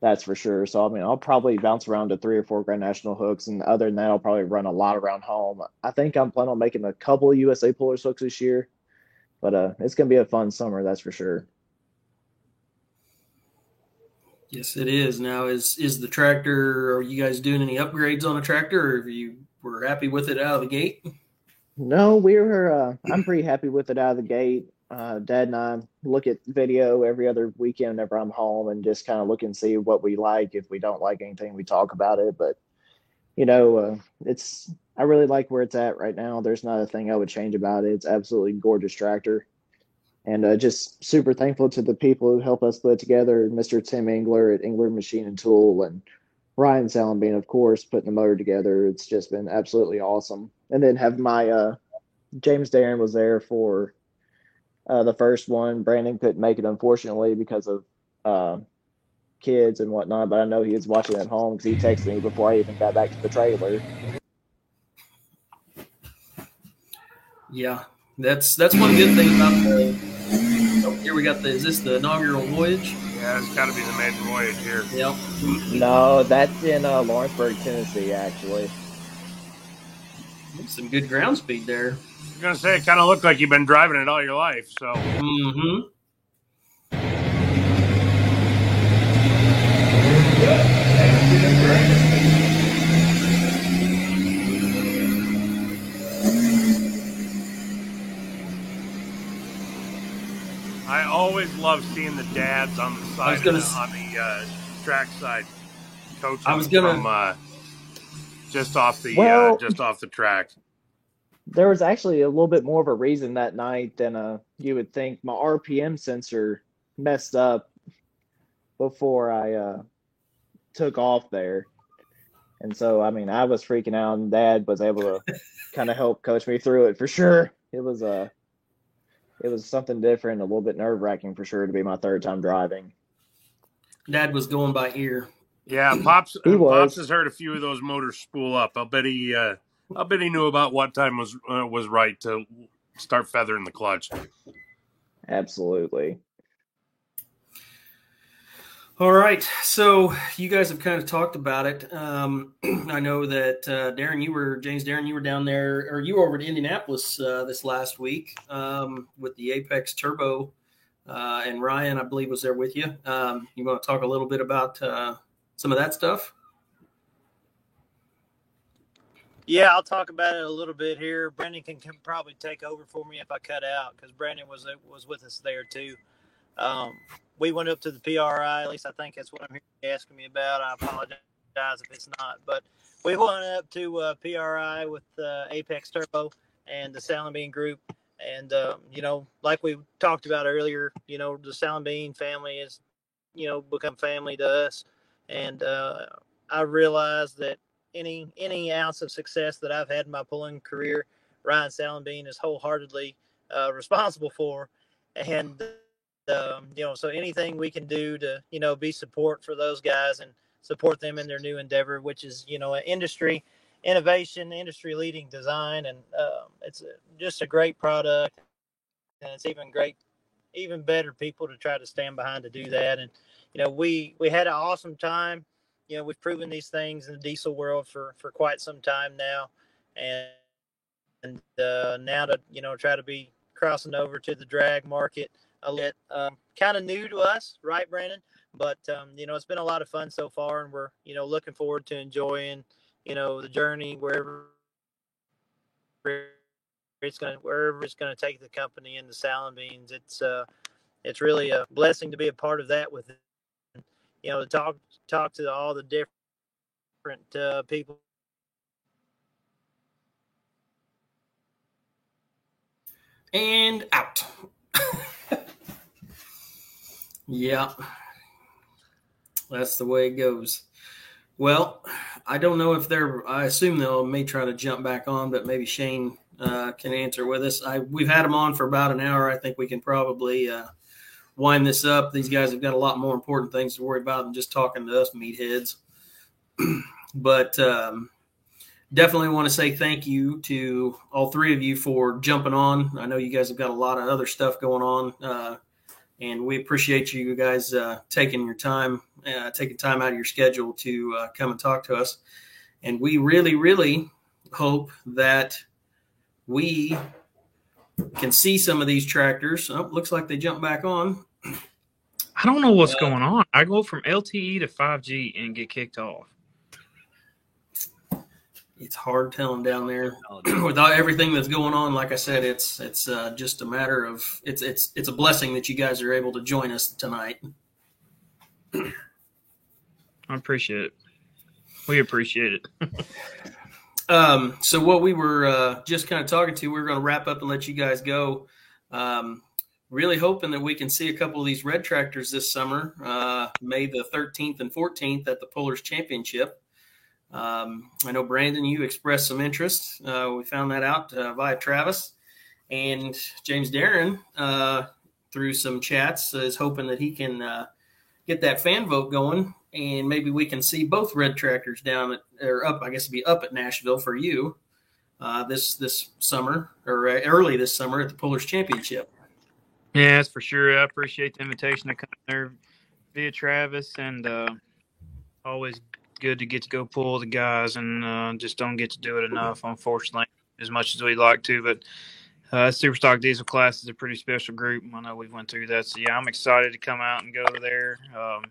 That's for sure. So I mean, I'll probably bounce around to three or four Grand National hooks, and other than that, I'll probably run a lot around home. I think I'm planning on making a couple USA Pullers hooks this year, but uh, it's gonna be a fun summer, that's for sure. Yes, it is. Now, is is the tractor? Are you guys doing any upgrades on the tractor, or you were happy with it out of the gate? No, we were. Uh, I'm pretty happy with it out of the gate uh, Dad and I look at video every other weekend whenever I'm home and just kind of look and see what we like. If we don't like anything, we talk about it. But you know, uh, it's I really like where it's at right now. There's not a thing I would change about it. It's absolutely gorgeous tractor, and uh, just super thankful to the people who help us put together. Mr. Tim Engler at Engler Machine and Tool, and Ryan Salenbien, of course, putting the motor together. It's just been absolutely awesome. And then have my uh, James Darren was there for uh, the first one. Brandon couldn't make it, unfortunately, because of uh, kids and whatnot. But I know he was watching at home because he texted me before I even got back to the trailer. Yeah, that's that's one good thing about the. Here we got the. Is this the inaugural voyage? Yeah, it's got to be the maiden voyage here. Yep. No, that's in uh, Lawrenceburg, Tennessee, actually. Some good ground speed there I was gonna say it kind of looked like you've been driving it all your life. So. Mm-hmm. I always love seeing the dads on the side gonna, the, on the uh, track side coaching I was gonna, from uh, just off the well, uh, just off the track there was actually a little bit more of a reason that night than uh, you would think. My RPM sensor messed up before I uh, took off there. And so, I mean, I was freaking out, and Dad was able to kind of help coach me through it for sure. It was uh, it was something different, a little bit nerve wracking for sure to be my third time driving. Dad was going by ear. Yeah, pops. Pops has heard a few of those motors spool up. I'll bet he uh, I bet he knew about what time was uh, was right to start feathering the clutch. Absolutely. All right, so you guys have kind of talked about it. Um, I know that uh, Darren, you were James Darren, you were down there, or you were over to Indianapolis uh, this last week um, with the Apex Turbo, uh, and Ryan, I believe, was there with you. Um, you want to talk a little bit about uh, some of that stuff? Yeah, I'll talk about it a little bit here. Brandon can, can probably take over for me if I cut out because Brandon was was with us there too. We went up to the PRI. At least I think that's what I'm here asking me about. I apologize if it's not, but we went up to uh, PRI with uh, Apex Turbo and the Salenbien Group. And um, you know, like we talked about earlier, you know, the Salenbien family is, you know, become family to us. And uh, I realized that any any ounce of success that I've had in my pulling career, Ryan Salenbien is wholeheartedly uh, responsible for. and um, you know, so anything we can do to you know be support for those guys and support them in their new endeavor, which is you know an industry innovation, industry leading design, and um, it's just a great product, and it's even great, even better people to try to stand behind to do that. And you know, we we had an awesome time. You know, we've proven these things in the diesel world for for quite some time now, and and uh, now to you know try to be crossing over to the drag market a little um, kind of new to us, right, Brandon? But um, you know, it's been a lot of fun so far, and we're you know looking forward to enjoying you know the journey wherever it's going wherever it's going to take the company in the Salenbiens. It's uh, it's really a blessing to be a part of that with you know to talk talk to all the different uh, people and out. yeah. That's the way it goes. Well, I don't know if they're. I assume they'll may try to jump back on, but maybe Shane uh, can answer with us. I we've had them on for about an hour. I think we can probably uh, wind this up. These guys have got a lot more important things to worry about than just talking to us meatheads. but um, definitely want to say thank you to all three of you for jumping on. I know you guys have got a lot of other stuff going on, uh, and we appreciate you guys uh, taking your time, uh, taking time out of your schedule to uh, come and talk to us. And we really, really hope that we can see some of these tractors. Oh, looks like they jumped back on. I don't know what's Uh, going on. I go from LTE to 5G and get kicked off. It's hard telling down there without everything that's going on. Like I said, it's it's uh, just a matter of it's it's it's a blessing that you guys are able to join us tonight. I appreciate it. We appreciate it. Um, so what we were uh, just kind of talking to, we are going to wrap up and let you guys go. Um, really hoping that we can see a couple of these red tractors this summer, uh, May the 13th and 14th at the Pullers Championship. Um, I know Brandon, you expressed some interest. Uh, we found that out uh, via Travis, and James Darren uh, through some chats is hoping that he can uh, get that fan vote going, and maybe we can see both red tractors down at or up. I guess it'd be up at Nashville for you uh, this this summer or uh, early this summer at the Pullers Championship. Yeah, that's for sure. I appreciate the invitation to come there via Travis, and always good to get to go pull the guys, and uh, just don't get to do it enough, unfortunately, as much as we'd like to. But uh, Superstock Diesel class is a pretty special group. I know we went through that, so yeah, I'm excited to come out and go there, um,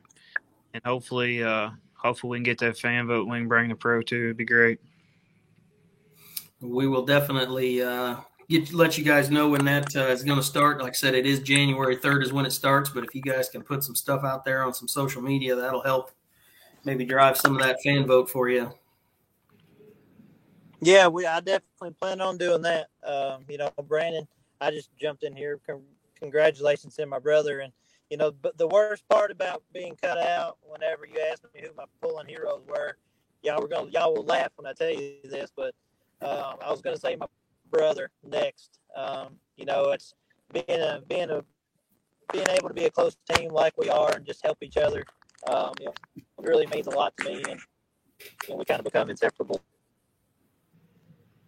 and hopefully, uh, hopefully we can get that fan vote. We can bring the pro too. It'd be great. We will definitely uh, get let you guys know when that uh, is going to start. Like I said, it is January third is when it starts. But if you guys can put some stuff out there on some social media, that'll help maybe drive some of that fan vote for you. Yeah, we I definitely plan on doing that. Um, you know, Brandon, I just jumped in here. Con- congratulations to my brother, and you know, but the worst part about being cut out, whenever you asked me who my pulling heroes were, y'all were gonna y'all will laugh when I tell you this, but um, I was gonna say my brother next. Um, you know, it's being a being a being able to be a close team like we are and just help each other. Um, you know, really means a lot to me, and you know, we kind of become inseparable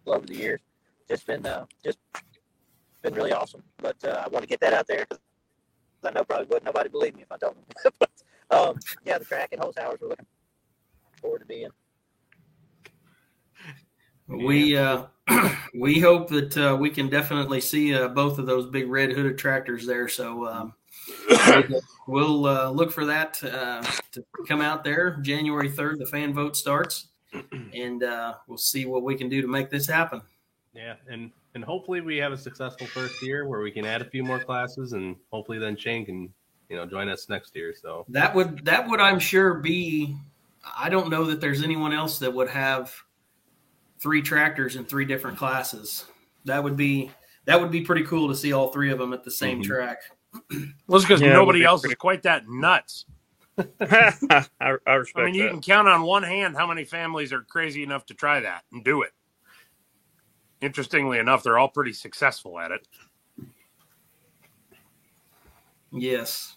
over the years. Just been uh, just been really awesome. But uh, I want to get that out there because I know probably would nobody believe me if I told them. but um, yeah, the track and hose hours we're looking forward to being. We uh, we hope that uh, we can definitely see uh, both of those big red hooded tractors there. So um, we'll uh, look for that uh, to come out there January third. The fan vote starts, and uh, we'll see what we can do to make this happen. Yeah, and and hopefully we have a successful first year where we can add a few more classes, and hopefully then Shane can you know join us next year. So That would that would I'm sure be. I don't know that there's anyone else that would have three tractors in three different classes. That would be that would be pretty cool to see all three of them at the same Mhm. track. Well, it's because Yeah, it nobody be else pretty- is quite that nuts. I, I respect I mean, you that. can count on one hand how many families are crazy enough to try that and do it. Interestingly enough, they're all pretty successful at it. Yes.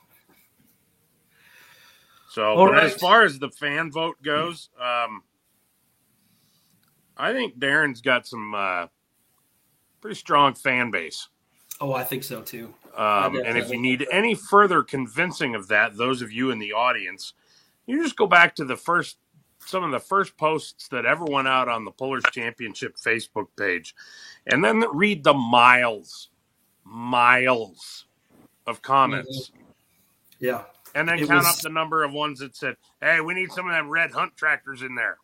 So, All but as far as the fan vote goes, um, I think Darren's got some uh, pretty strong fan base. Oh, I think so too. Um, and if you need any further convincing of that, those of you in the audience, you just go back to the first, some of the first posts that ever went out on the Pullers Championship Facebook page, and then read the miles, miles of comments, Yeah. and then It count was- up the number of ones that said, "Hey, we need some of them red hunt tractors in there."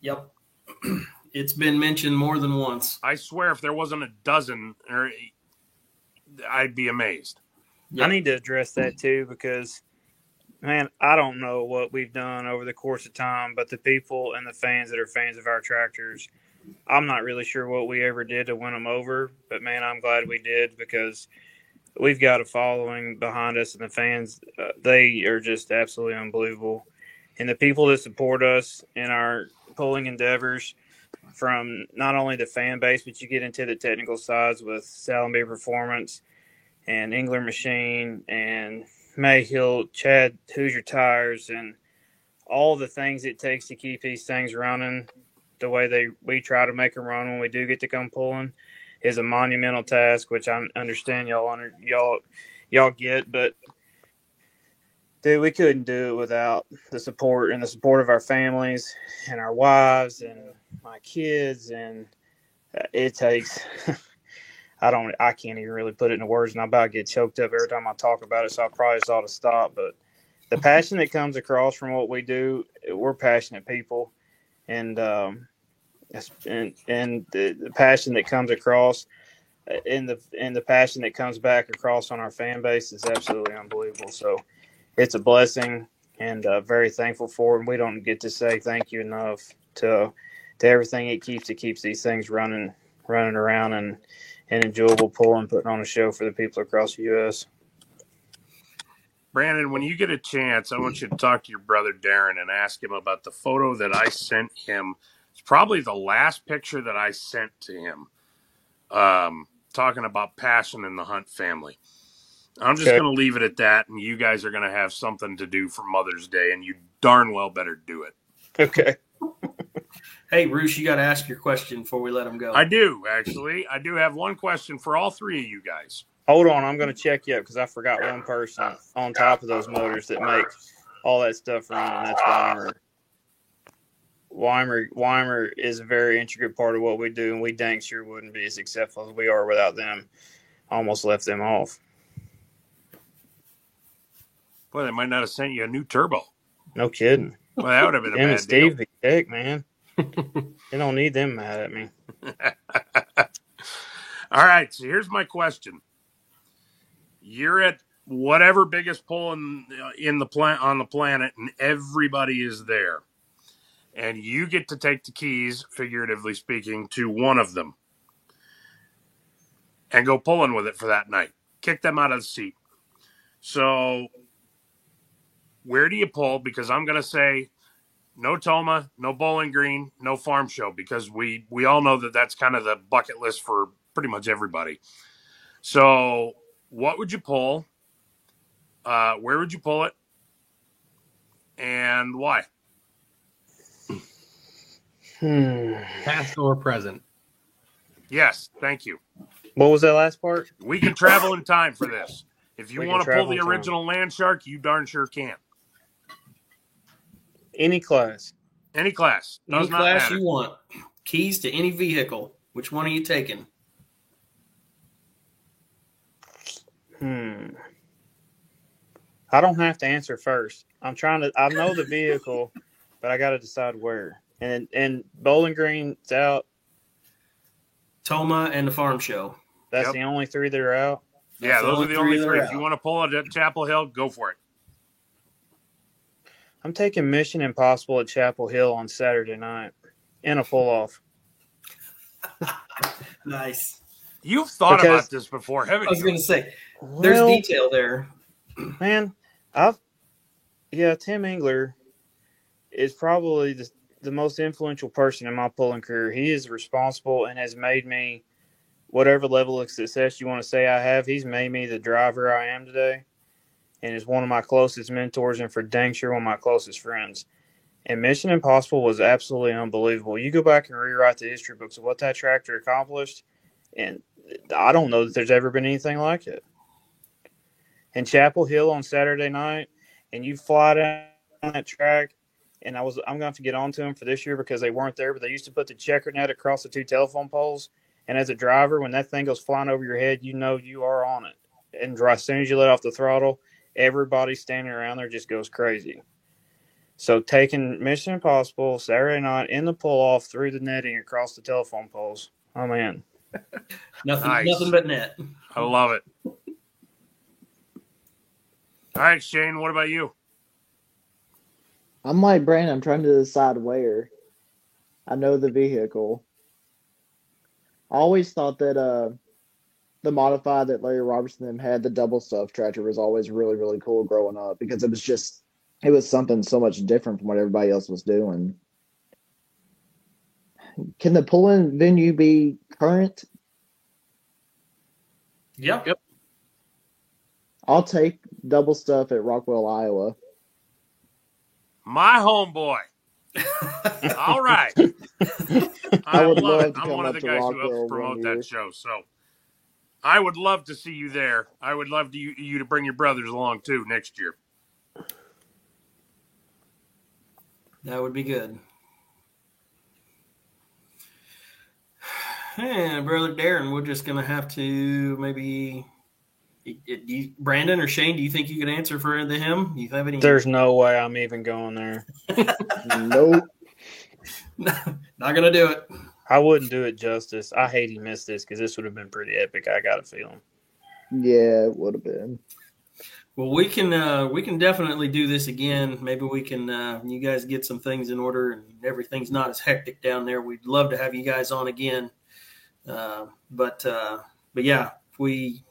Yep. it's been mentioned more than once. I swear, if there wasn't a dozen, or I'd be amazed. I need to address that too because, man, I don't know what we've done over the course of time, but the people and the fans that are fans of our tractors, I'm not really sure what we ever did to win them over. But man, I'm glad we did because we've got a following behind us, and the fans, uh, they are just absolutely unbelievable. And the people that support us in our pulling endeavors, from not only the fan base, but you get into the technical sides with Salenbien Performance and Engler Machine and Mayhill, Chad Hoosier Tires, and all the things it takes to keep these things running the way they we try to make them run when we do get to come pulling is a monumental task, which I understand y'all under y'all y'all get, but dude, we couldn't do it without the support and the support of our families and our wives and my kids, and uh, it takes. I don't. I can't even really put it into words, and I'm about to get choked up every time I talk about it. So I probably just ought to stop. But the passion that comes across from what we do, we're passionate people, and um, and and the, the passion that comes across, uh, and the and the passion that comes back across on our fan base is absolutely unbelievable. So it's a blessing, and uh, very thankful for it. And we don't get to say thank you enough to to everything it keeps. It keeps these things running running around and and enjoyable pulling, putting on a show for the people across the U.S. Brandon, when you get a chance, I want you to talk to your brother Darren and ask him about the photo that I sent him. It's probably the last picture that I sent to him, um, talking about passion in the Hunt family. I'm just Okay. going to leave it at that, and you guys are going to have something to do for Mother's Day, and you darn well better do it. Okay. Hey, Bruce, you got to ask your question before we let him go. I do, actually. I do have one question for all three of you guys. Hold on, I'm going to check you up because I forgot one person on top of those motors that make all that stuff run, and that's Weimer. Weimer, Weimer is a very intricate part of what we do, and we dang sure wouldn't be as successful as we are without them. Almost left them off. Boy, they might not have sent you a new turbo. No kidding. Well, that would have been a Him and bad Steve be sick, man. they don't need them mad at me. all right, so here's my question. You're at whatever biggest pull in, uh, in the plant on the planet, and everybody is there, and you get to take the keys, figuratively speaking, to one of them, and go pulling with it for that night. Kick them out of the seat. So, where do you pull? Because I'm going to say no Tomah, no Bowling Green, no Farm Show, because we we all know that that's kind of the bucket list for pretty much everybody. So, what would you pull? Uh, where would you pull it? And why? Hmm. Past or present? Yes, thank you. What was that last part? We can travel in time for this. If you want to pull the in time. original Land Shark, you darn sure can. Any class. Any class. Does any not class matter. you want. Keys to any vehicle. Which one are you taking? Hmm. I don't have to answer first. I'm trying to. I know the vehicle, but I got to decide where. And and Bowling Green's out. Tomah and the Farm Show. That's Yep. the only three that are out. Yeah, That's the those are the only three three. If you want to pull it at Chapel Hill, go for it. I'm taking Mission Impossible at Chapel Hill on Saturday night in a full off. Nice. You've thought Because- about this before, haven't I was going to say, there's Well, detail there. man, I've yeah, Tim Engler is probably the, the most influential person in my pulling career. He is responsible and has made me whatever level of success you want to say I have. He's made me the driver I am today. And is one of my closest mentors, and for dang sure one of my closest friends. And Mission Impossible was absolutely unbelievable. You go back and rewrite the history books of what that tractor accomplished, and I don't know that there's ever been anything like it. In Chapel Hill on Saturday night, and you fly down that track, and I was I'm going to have to get on to them for this year because they weren't there, but they used to put the checker net across the two telephone poles. And as a driver, when that thing goes flying over your head, you know you are on it. And as soon as you let off the throttle, everybody standing around there just goes crazy. So taking Mission Impossible Saturday night in the pull off through the netting across the telephone poles. Oh man. Nothing, Nice. nothing but net. I love it. All right, Shane, what about you? I'm like Brandon. I'm trying to decide where. I know the vehicle. I always thought that uh, the modified that Larry Robertson them had, the double stuff tractor, was always really really cool growing up because it was just it was something so much different from what everybody else was doing. Can the pull-in venue be current? Yep. Yep. I'll take double stuff at Rockwell, Iowa. My homeboy. All right. I, I would love love it. to I'm come one of up the to guys who Rockwell helps one promote that show. So I would love to see you there. I would love to, you, you to bring your brothers along too next year. That would be good. And brother Darren, we're just gonna have to maybe. Do you, Brandon or Shane, do you think you could answer for the him? Do you have any? There's no way I'm even going there. Nope. not gonna do it. I wouldn't do it justice. I hate he missed this because this would have been pretty epic. I got a feeling. Yeah, it would have been. Well, we can uh, we can definitely do this again. Maybe we can uh, you guys get some things in order and everything's not as hectic down there. We'd love to have you guys on again. Uh, but uh, but yeah, we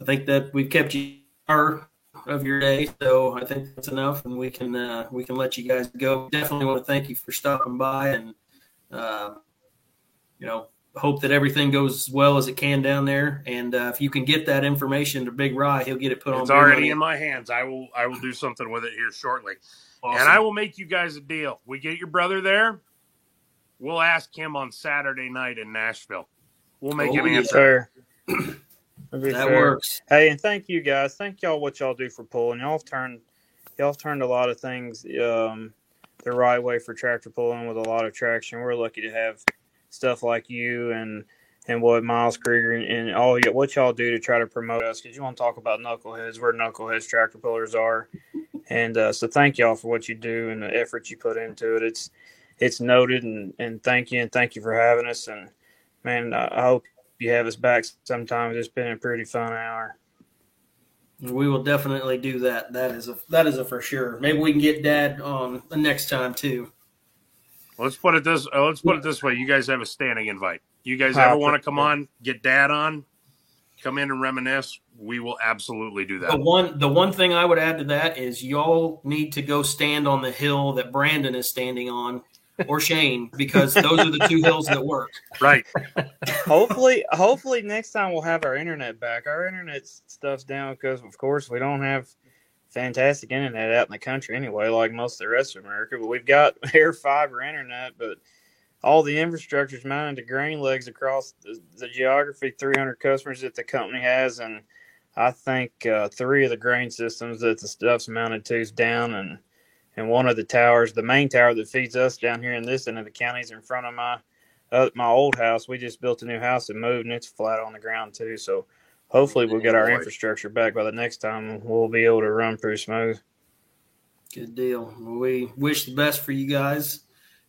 I think that we've kept you hour of your day, so I think that's enough, and we can uh, we can let you guys go. Definitely want to thank you for stopping by, and uh, you know hope that everything goes as well as it can down there. And uh, if you can get that information to Big Rye, he'll get it put on. It's already in my hands. I will I will do something with it here shortly. Awesome. And I will make you guys a deal. We get your brother there. We'll ask him on Saturday night in Nashville. We'll make Oh, him yeah. answer. Fair. That'd that fair. works. Hey, and thank you guys. Thank y'all what y'all do for pulling. Y'all have turned y'all have turned a lot of things um, the right way for tractor pulling with a lot of traction. We're lucky to have stuff like you and and what Miles Krieger and, and all y- what y'all do to try to promote us because you want to talk about knuckleheads where knuckleheads tractor pullers are. And uh, so thank y'all for what you do and the effort you put into it. It's it's noted and, and thank you and thank you for having us and man I, I hope you have us back sometimes. It's been a pretty fun hour. We will definitely do that. That is a that is a for sure. Maybe we can get Dad on the next time too. Let's put it this uh, let's put it this way. You guys have a standing invite. You guys ever want to come on, get dad on, come in and reminisce, we will absolutely do that. The that. one the one thing I would add to that is y'all need to go stand on the hill that Brandon is standing on, or Shane, because those are the two hills that work. Right. hopefully, hopefully next time we'll have our internet back. Our internet stuff's down because, of course, we don't have fantastic internet out in the country anyway, like most of the rest of America. But we've got air fiber internet, but all the infrastructure's mounted to grain legs across the, the geography. 300 customers that the company has, and I think uh, three of the grain systems that the stuff's mounted to is down, and and one of the towers, the main tower that feeds us down here in this end of the county, is in front of my uh, my old house. We just built a new house and moved, and it's flat on the ground too. So hopefully we'll get our infrastructure back by the next time. We'll be able to run pretty smooth. Good deal. We wish the best for you guys.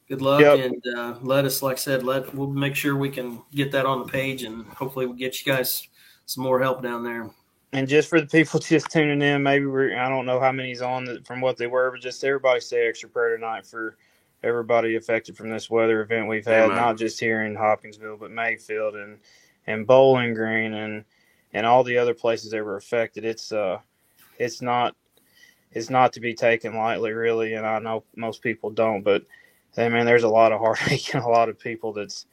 Good luck, Yep. and uh, let us, like I said, let we'll make sure we can get that on the page, and hopefully we'll get you guys some more help down there. And just for the people just tuning in, maybe we're I don't know how many's on the, from what they were, but just everybody say extra prayer tonight for everybody affected from this weather event we've had, Amen. not just here in Hopkinsville, but Mayfield and and Bowling Green and and all the other places that were affected. It's uh it's not it's not to be taken lightly really and I know most people don't, but I mean there's a lot of heartache and a lot of people that's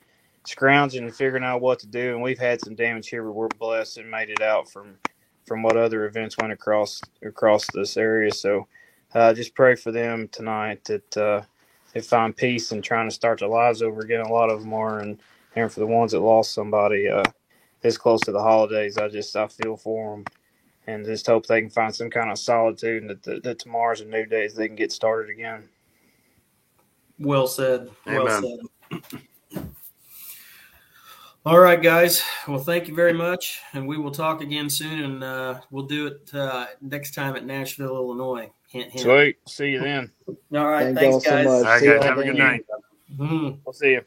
scrounging and figuring out what to do and we've had some damage here but we're blessed and made it out from from what other events went across across this area. So uh, just pray for them tonight that uh, they find peace and trying to start their lives over again. A lot of them are, and and for the ones that lost somebody uh, this close to the holidays, I just I feel for them, and just hope they can find some kind of solitude and that, that, that tomorrow's a new day, so they can get started again. Well said. Well Amen. said. All right, guys. Well, thank you very much, and we will talk again soon, and uh, we'll do it uh, next time at Nashville, Illinois. Hint, hint. Sweet, see you then. All right, Thank y'all thanks, so guys. much. All right, guys. Have a good night. Mhm. We'll see you.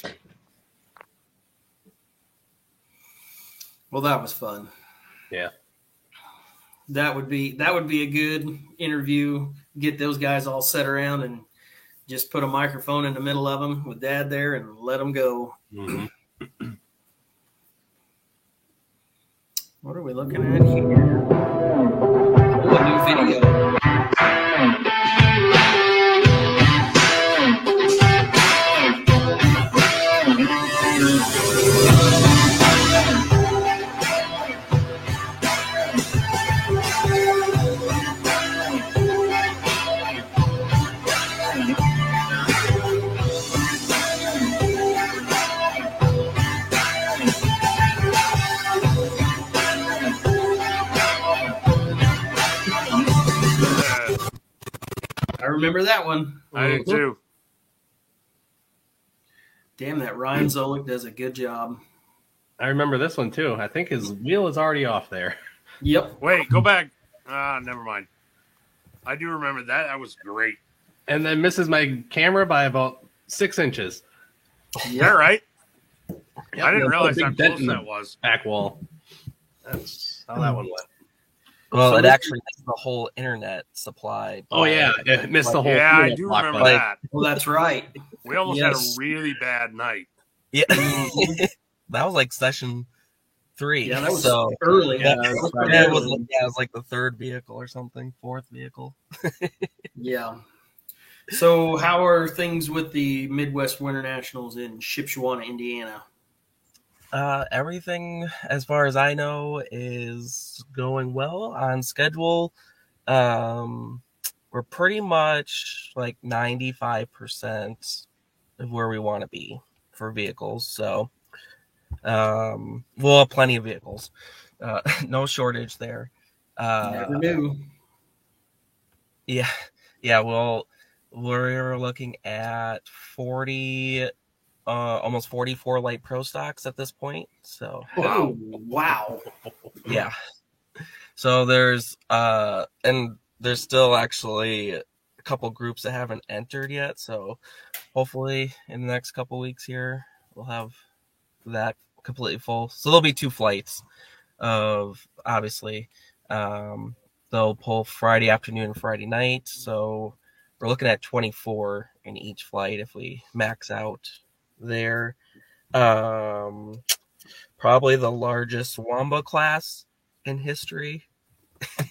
Well, that was fun. Yeah. That would be that would be a good interview. Get those guys all set around and just put a microphone in the middle of them with Dad there and let them go. Mhm. What are we looking at here? Oh, a new video. Do too. Damn, that Ryan Zolik does a good job. I remember this one too. I think his wheel is already off there. Yep. Wait, go back. Ah, never mind. I do remember that. That was great. And then misses my camera by about six inches. Yeah, that right? Yep, I didn't realize how close that was. Back wall. That's how that one went. Well, So it actually missed the whole internet supply. Oh yeah, it missed the whole. Yeah, I do block remember button. that. Well, that's right. We almost Yes. had a really bad night. Yeah, that was like session three. Yeah, that was so. early. Yeah, Uh, yeah, it was like, yeah, it was like the third vehicle or something, fourth vehicle. Yeah. So, how are things with the Midwest Winter Nationals in Shipshewana, Indiana? Uh, everything, as far as I know, is going well on schedule. Um, we're pretty much like ninety-five percent of where we want to be for vehicles. So, um, we'll have plenty of vehicles. Uh, no shortage there. Uh, Never knew. yeah, yeah. Well, we're looking at forty, uh, almost forty-four light pro stocks at this point. So Oh, wow. yeah. So there's uh, and there's still actually a couple groups that haven't entered yet. So hopefully in the next couple weeks here we'll have that completely full. So there'll be two flights of obviously. Um, they'll pull Friday afternoon and Friday night. So we're looking at 24 in each flight if we max out there. Um, probably the largest Wamba class in history.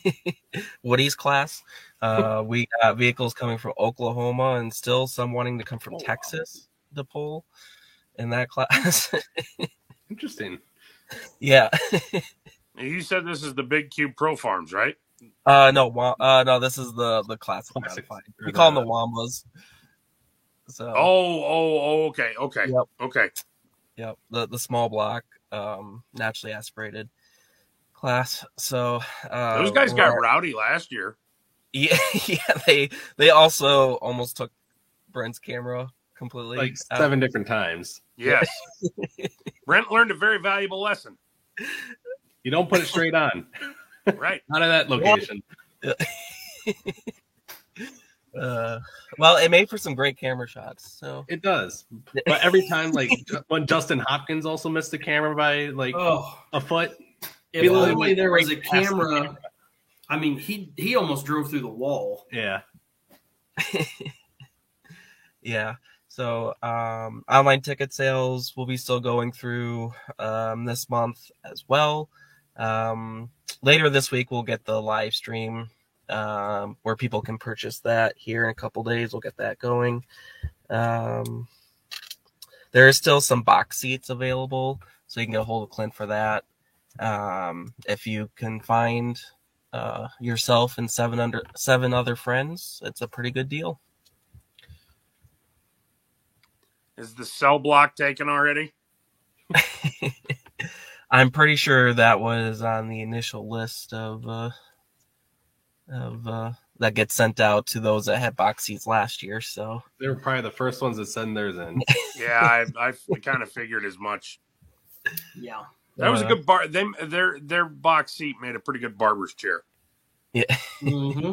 Woody's class. Uh, we got vehicles coming from Oklahoma and still some wanting to come from Texas to pull in that class. Interesting. yeah. You said this is the Big Cube Pro Farms, right? Uh no, uh no, this is the the classic Classic. modified. Or We call them the- the Wambas. So Oh, oh, oh, okay, okay, Yep. okay. Yep, the the small block, um, naturally aspirated class. So uh, Those guys got rowdy last year. Yeah, yeah. They they also almost took Brent's camera completely. Like out. seven different times. Yes. Brent learned a very valuable lesson. You don't put it straight on. Right. Not at that location. Uh, well, it made for some great camera shots. So It does. But every time, like when Justin Hopkins also missed the camera by like Oh, a foot. if only there was a right the camera. camera. I mean, he he almost drove through the wall. Yeah. yeah. So um, online ticket sales will be still going through um, this month as well. Um, later this week, we'll get the live stream um, where people can purchase that here in a couple days. We'll get that going. Um, there is still some box seats available, so you can get a hold of Clint for that. Um, if you can find uh, yourself and seven under seven other friends, it's a pretty good deal. Is the cell block taken already? I'm pretty sure that was on the initial list of uh, of uh, that gets sent out to those that had box seats last year. So They were probably the first ones that send theirs in. Yeah, I, I kind of figured as much. Yeah. That was a Uh, good bar. They, their their box seat made a pretty good barber's chair. yeah, hmm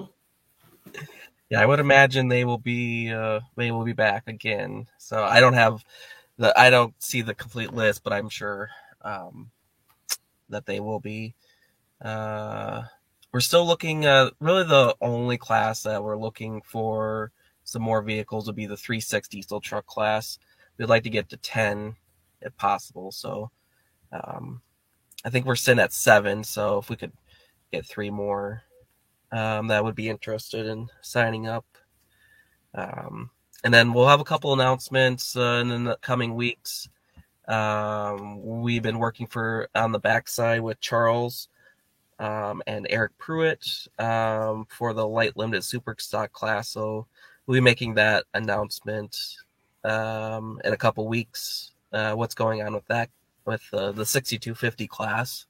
yeah. I would imagine they will be uh, they will be back again. So I don't have the I don't see the complete list, but I'm sure um, that they will be. Uh, we're still looking. Uh, really, the only class that we're looking for some more vehicles would be the 360 diesel truck class. We'd like to get to 10 if possible. So um, I think we're sitting at seven. So if we could get three more, um, that would be interested in signing up. Um, and then we'll have a couple announcements uh, in the coming weeks. Um, we've been working for on the backside with Charles um, and Eric Pruitt um, for the light limited super stock class. So we'll be making that announcement um, in a couple weeks. Uh, what's going on with that with uh, the 6250 class?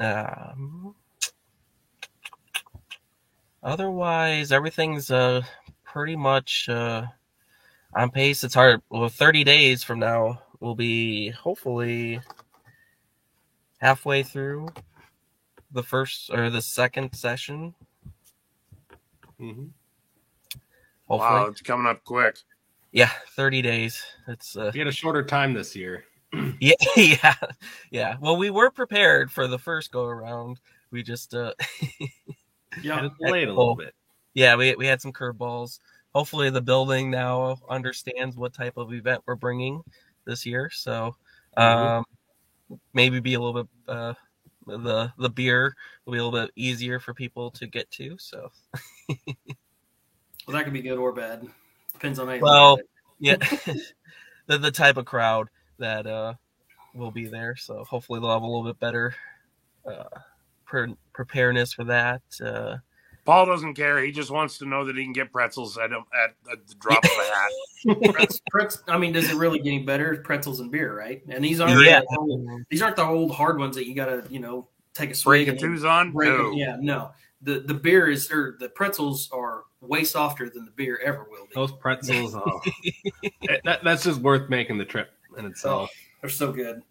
Um, otherwise, everything's uh, pretty much uh, on pace. It's hard. Well, 30 days from now, we'll be hopefully halfway through the first or the second session. hmm Hopefully, Wow, it's coming up quick. yeah, 30 days. It's uh, We had a shorter time this year. yeah, yeah, yeah. Well, we were prepared for the first go around. We just uh, Yeah. Had delayed a little bit. yeah, we we had some curveballs. Hopefully, the building now understands what type of event we're bringing this year. So, um, maybe be a little bit uh, the the beer will be a little bit easier for people to get to. So, Well, that could be good or bad. Depends on how Well, look at it. yeah, the the type of crowd that uh will be there. So hopefully they'll have a little bit better uh pre- preparedness for that. Uh, Paul doesn't care. He just wants to know that he can get pretzels at, a- at, at the drop of a hat. Pretz, pretz, I mean, does it really get any better? Pretzels and beer, right? And these aren't Yeah. the old, these aren't the old hard ones that you gotta, you know, take a Break swig a and twos on? break No. it. Yeah, no. The the beer is or the pretzels are way softer than the beer ever will be. Those pretzels, oh. That, that's just worth making the trip in itself. Oh, they're so good.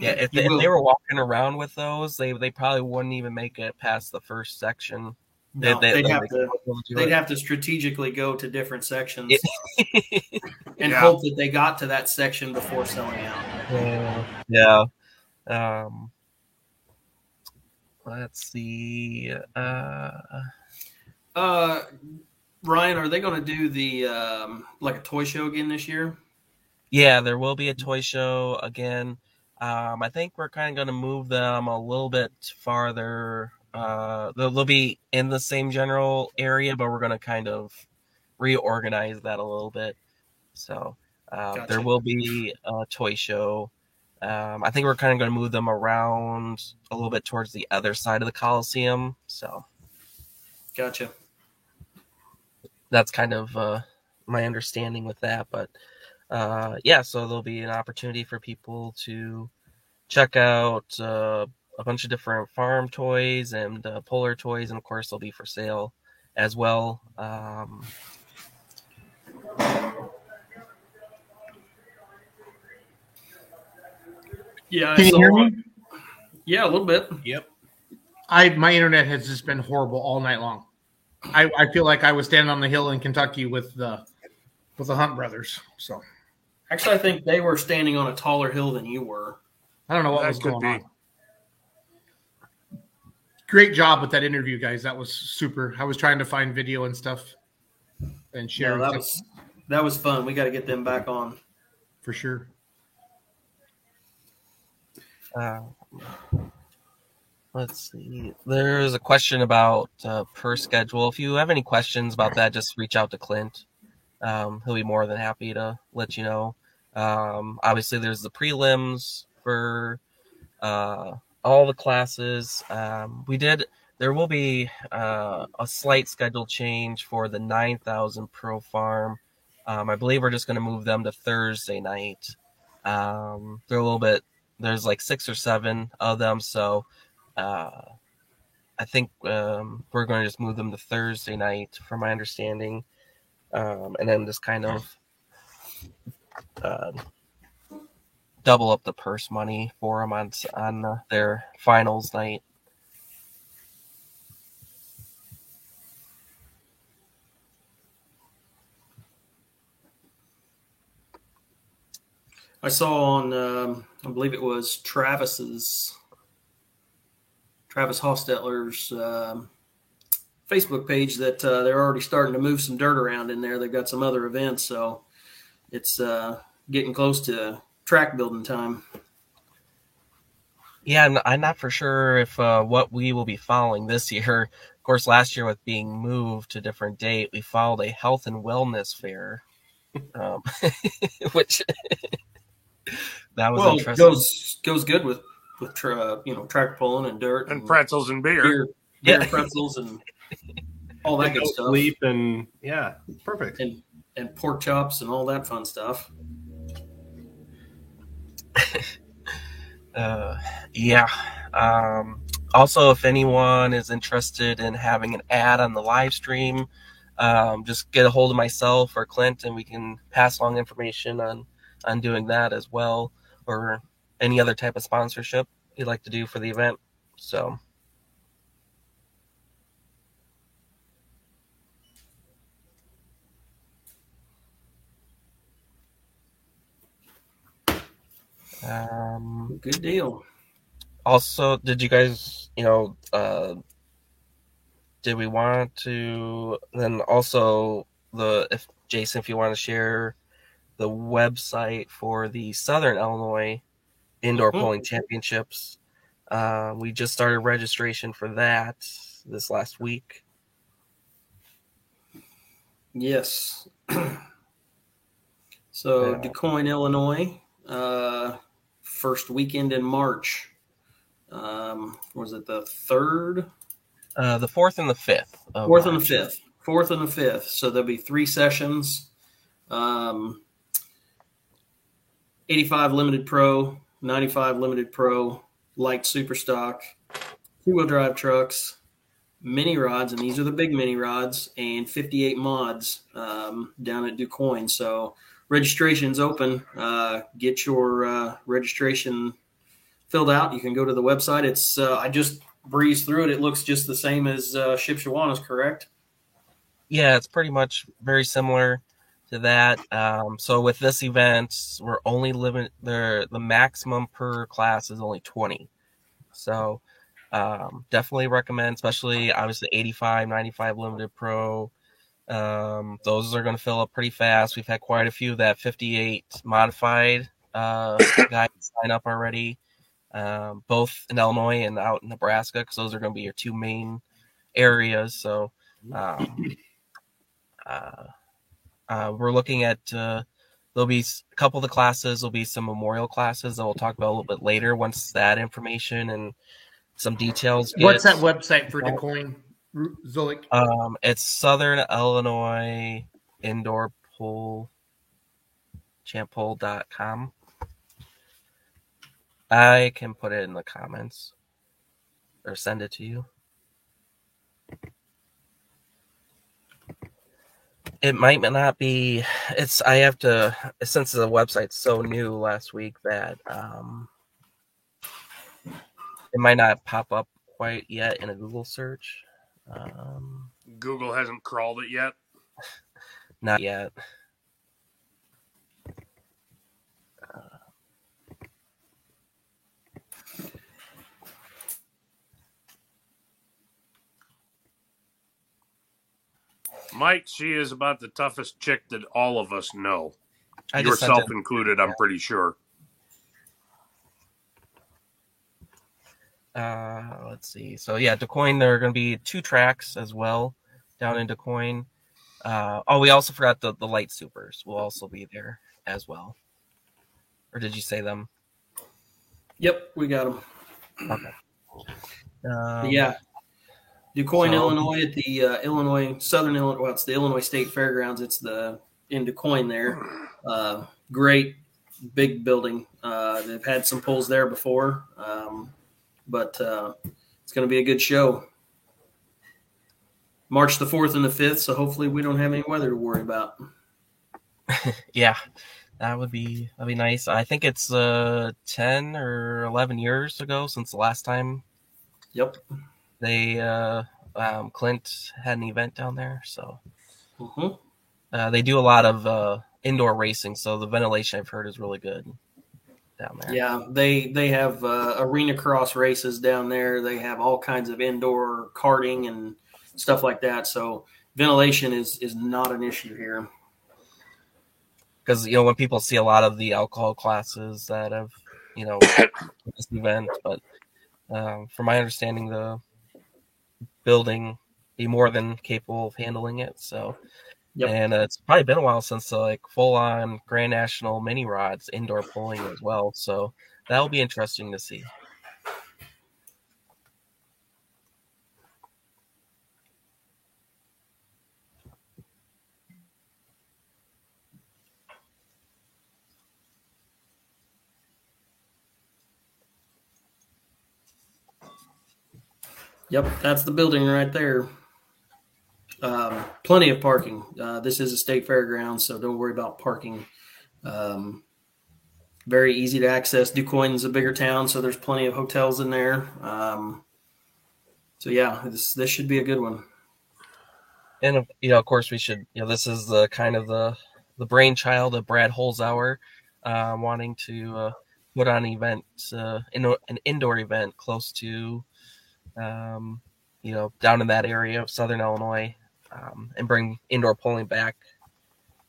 Yeah, if they, if they were walking around with those, they they probably wouldn't even make it past the first section. They- No, they- they'd they- have to they'd have to strategically go to different sections and Yeah. hope that they got to that section before selling out. yeah. Um, let's see. Uh, Uh, Ryan, are they going to do the um, like a toy show again this year? Yeah, there will be a toy show again. Um, I think we're kind of going to move them a little bit farther. Uh, they'll, they'll be in the same general area, but we're going to kind of reorganize that a little bit. So uh, Gotcha. there will be a toy show. Um, I think we're kind of going to move them around a little bit towards the other side of the Coliseum. So Gotcha. that's kind of uh, my understanding with that. But uh, yeah, so there'll be an opportunity for people to check out uh, a bunch of different farm toys and uh, polar toys, and of course they'll be for sale as well. Um, Yeah. Can you so, hear me? Yeah, a little bit. Yep. I my internet has just been horrible all night long. I, I feel like I was standing on the hill in Kentucky with the with the Hunt brothers. So Actually, I think they were standing on a taller hill than you were. I don't know what That was could going be. on. Great job with that interview, guys. That was super. I was trying to find video and stuff and share. Yeah, share that was that was fun. We got to get them back on. for sure. uh, let's see. There's a question about uh, per schedule. If you have any questions about that, just reach out to Clint. Um, he'll be more than happy to let you know. Um, obviously, there's the prelims for uh, all the classes. Um, we did. There will be uh, a slight schedule change for the 9,000 Pro Farm. Um, I believe we're just going to move them to Thursday night. Um, they're a little bit. There's like six or seven of them, so uh, I think um, we're going to just move them to Thursday night, from my understanding, um, and then just kind of uh, double up the purse money for them on on uh, their finals night. I saw on, um, I believe it was Travis's, Travis Hostetler's um, Facebook page that uh, they're already starting to move some dirt around in there. They've got some other events, so it's uh, getting close to track building time. Yeah, I'm, I'm not for sure if uh, what we will be following this year. Of course, last year with being moved to a different date, we followed a health and wellness fair, um, which that was well, interesting. goes goes good with with tra- you know track pulling and dirt and pretzels and beer, beer, beer Yeah. pretzels and all that good stuff, sleep and yeah, perfect. and and pork chops and all that fun stuff. Uh, yeah. Um, also, if anyone is interested in having an ad on the live stream, um, just get a hold of myself or Clint, and we can pass along information on on doing that as well, or any other type of sponsorship you'd like to do for the event. So. Um, Good deal. also did you guys you know uh did we want to then also the if jason if you want to share the website for the southern illinois indoor Mhm. polling championships uh, we just started registration for that this last week Yes. so Yeah. DuQuoin, Illinois, uh, first weekend in March. Um, was it the third, uh, the fourth and the fifth of fourth, and the fifth? Fourth and the fifth. So there'll be three sessions. Um, 85 limited pro, 95 limited pro, light super stock, two wheel drive trucks, mini rods, and these are the big mini rods, and 58 mods um, down at DuQuoin. So registration's open. Uh, get your uh, registration filled out. You can go to the website. It's uh, I just breezed through it. It looks just the same as uh, Shipshewana's, correct? Yeah, it's pretty much very similar to that. Um, so with this event, we're only limit the the maximum per class is only twenty. So um, definitely recommend, especially obviously 85, 95 limited pro. Um, those are going to fill up pretty fast. We've had quite a few of that 58 modified uh, guys sign up already, um, both in Illinois and out in Nebraska, because those are going to be your two main areas. So um, uh, uh, we're looking at uh, there'll be a couple of the classes there'll be some memorial classes that we'll talk about a little bit later once that information and some details What's that website for DuQuoin, Ru- Zolik? um it's southern illinois indoor pool champol.com i can put it in the comments or send it to you. It might not be it's i have to since the website's so new last week that um it might not pop up quite yet in a google search um Google hasn't crawled it yet. not yet Mike, she is about the toughest chick that all of us know. I Yourself included, I'm pretty sure. Uh let's see so yeah DuQuoin there are going to be two tracks as well down in DuQuoin uh oh we also forgot the the light supers will also be there as well or did you say them? Yep, we got them. Okay. Um, yeah, DuQuoin, so- Illinois, at the uh, Illinois Southern Illinois. Well, it's the Illinois State Fairgrounds. It's the in DuQuoin there. Uh, great big building. Uh, they've had some pulls there before, um, but uh, it's going to be a good show. March the fourth and the fifth. So hopefully we don't have any weather to worry about. Yeah, that would be that'd be nice. I think it's uh ten or eleven years ago since the last time Yep. they uh um, Clint had an event down there. So hmm uh, they do a lot of uh, indoor racing, so the ventilation I've heard is really good down there. Yeah, they they have uh, arena cross races down there. They have all kinds of indoor karting and stuff like that. So ventilation is is not an issue here. because you know when people see a lot of the alcohol classes that have you know this event, but um, from my understanding, the building be more than capable of handling it. So, Yep. and uh, it's probably been a while since uh, like full on Grand National mini rods indoor pulling as well. So that will be interesting to see. Yep, that's the building right there. Um, plenty of parking. Uh, this is a state fairground, so don't worry about parking. Um, very easy to access. DuQuoin's a bigger town, so there's plenty of hotels in there. Um, so yeah, this this should be a good one. And you know, of course, we should. You know, this is the kind of the the brainchild of Brad Holzauer, uh, wanting to uh, put on an event, uh, in an indoor event close to, um, you know, down in that area of Southern Illinois, um, and bring indoor polling back.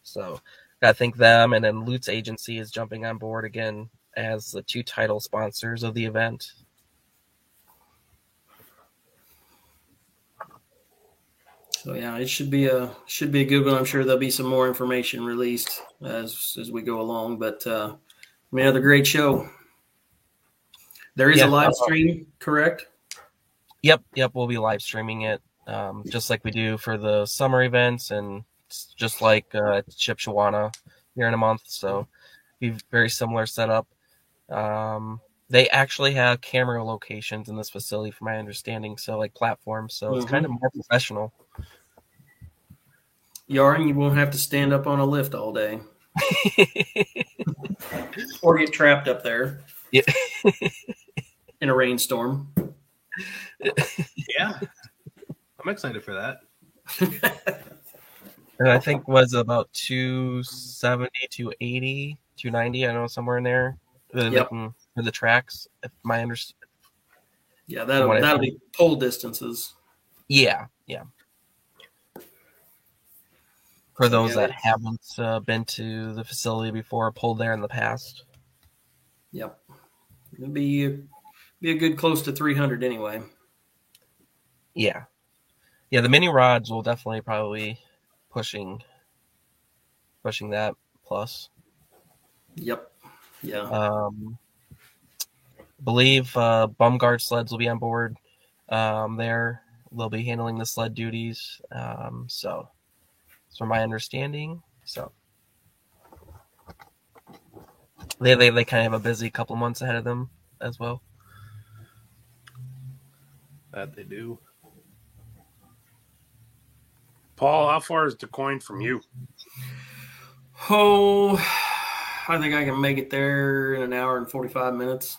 So, I think them and then Lutz Agency is jumping on board again as the two title sponsors of the event. So yeah, it should be a should be a good one. I'm sure there'll be some more information released as as we go along. But uh, we had a great show. There is Yeah, a live uh, stream, correct? Yep, yep. We'll be live streaming it, um, just like we do for the summer events, and just like uh, Shipshewana here in a month. So, be very similar setup. Um, they actually have camera locations in this facility, from my understanding. So, like platforms. So it's kind of more professional. Yarn, you won't have to stand up on a lift all day or get trapped up there Yeah. in a rainstorm. Yeah. I'm excited for that. and I think was about 270, 280, 290. I know somewhere in there. The, Yep. For the tracks, if my understanding. Yeah, that'll that'll be pole distances. Yeah, yeah. For those Yeah, that haven't uh, been to the facility before, pulled there in the past. Yep, it'll be be a good close to 300 anyway. Yeah, yeah. The mini rods will definitely probably pushing pushing that plus. Yep. Yeah. Um, believe uh, bum guard sleds will be on board um, there. They'll be handling the sled duties. Um, so, that's from my understanding. So, they, they they kind of have a busy couple months ahead of them as well. That they do. Paul, how far is DuQuoin from you? Oh, I think I can make it there in an hour and 45 minutes.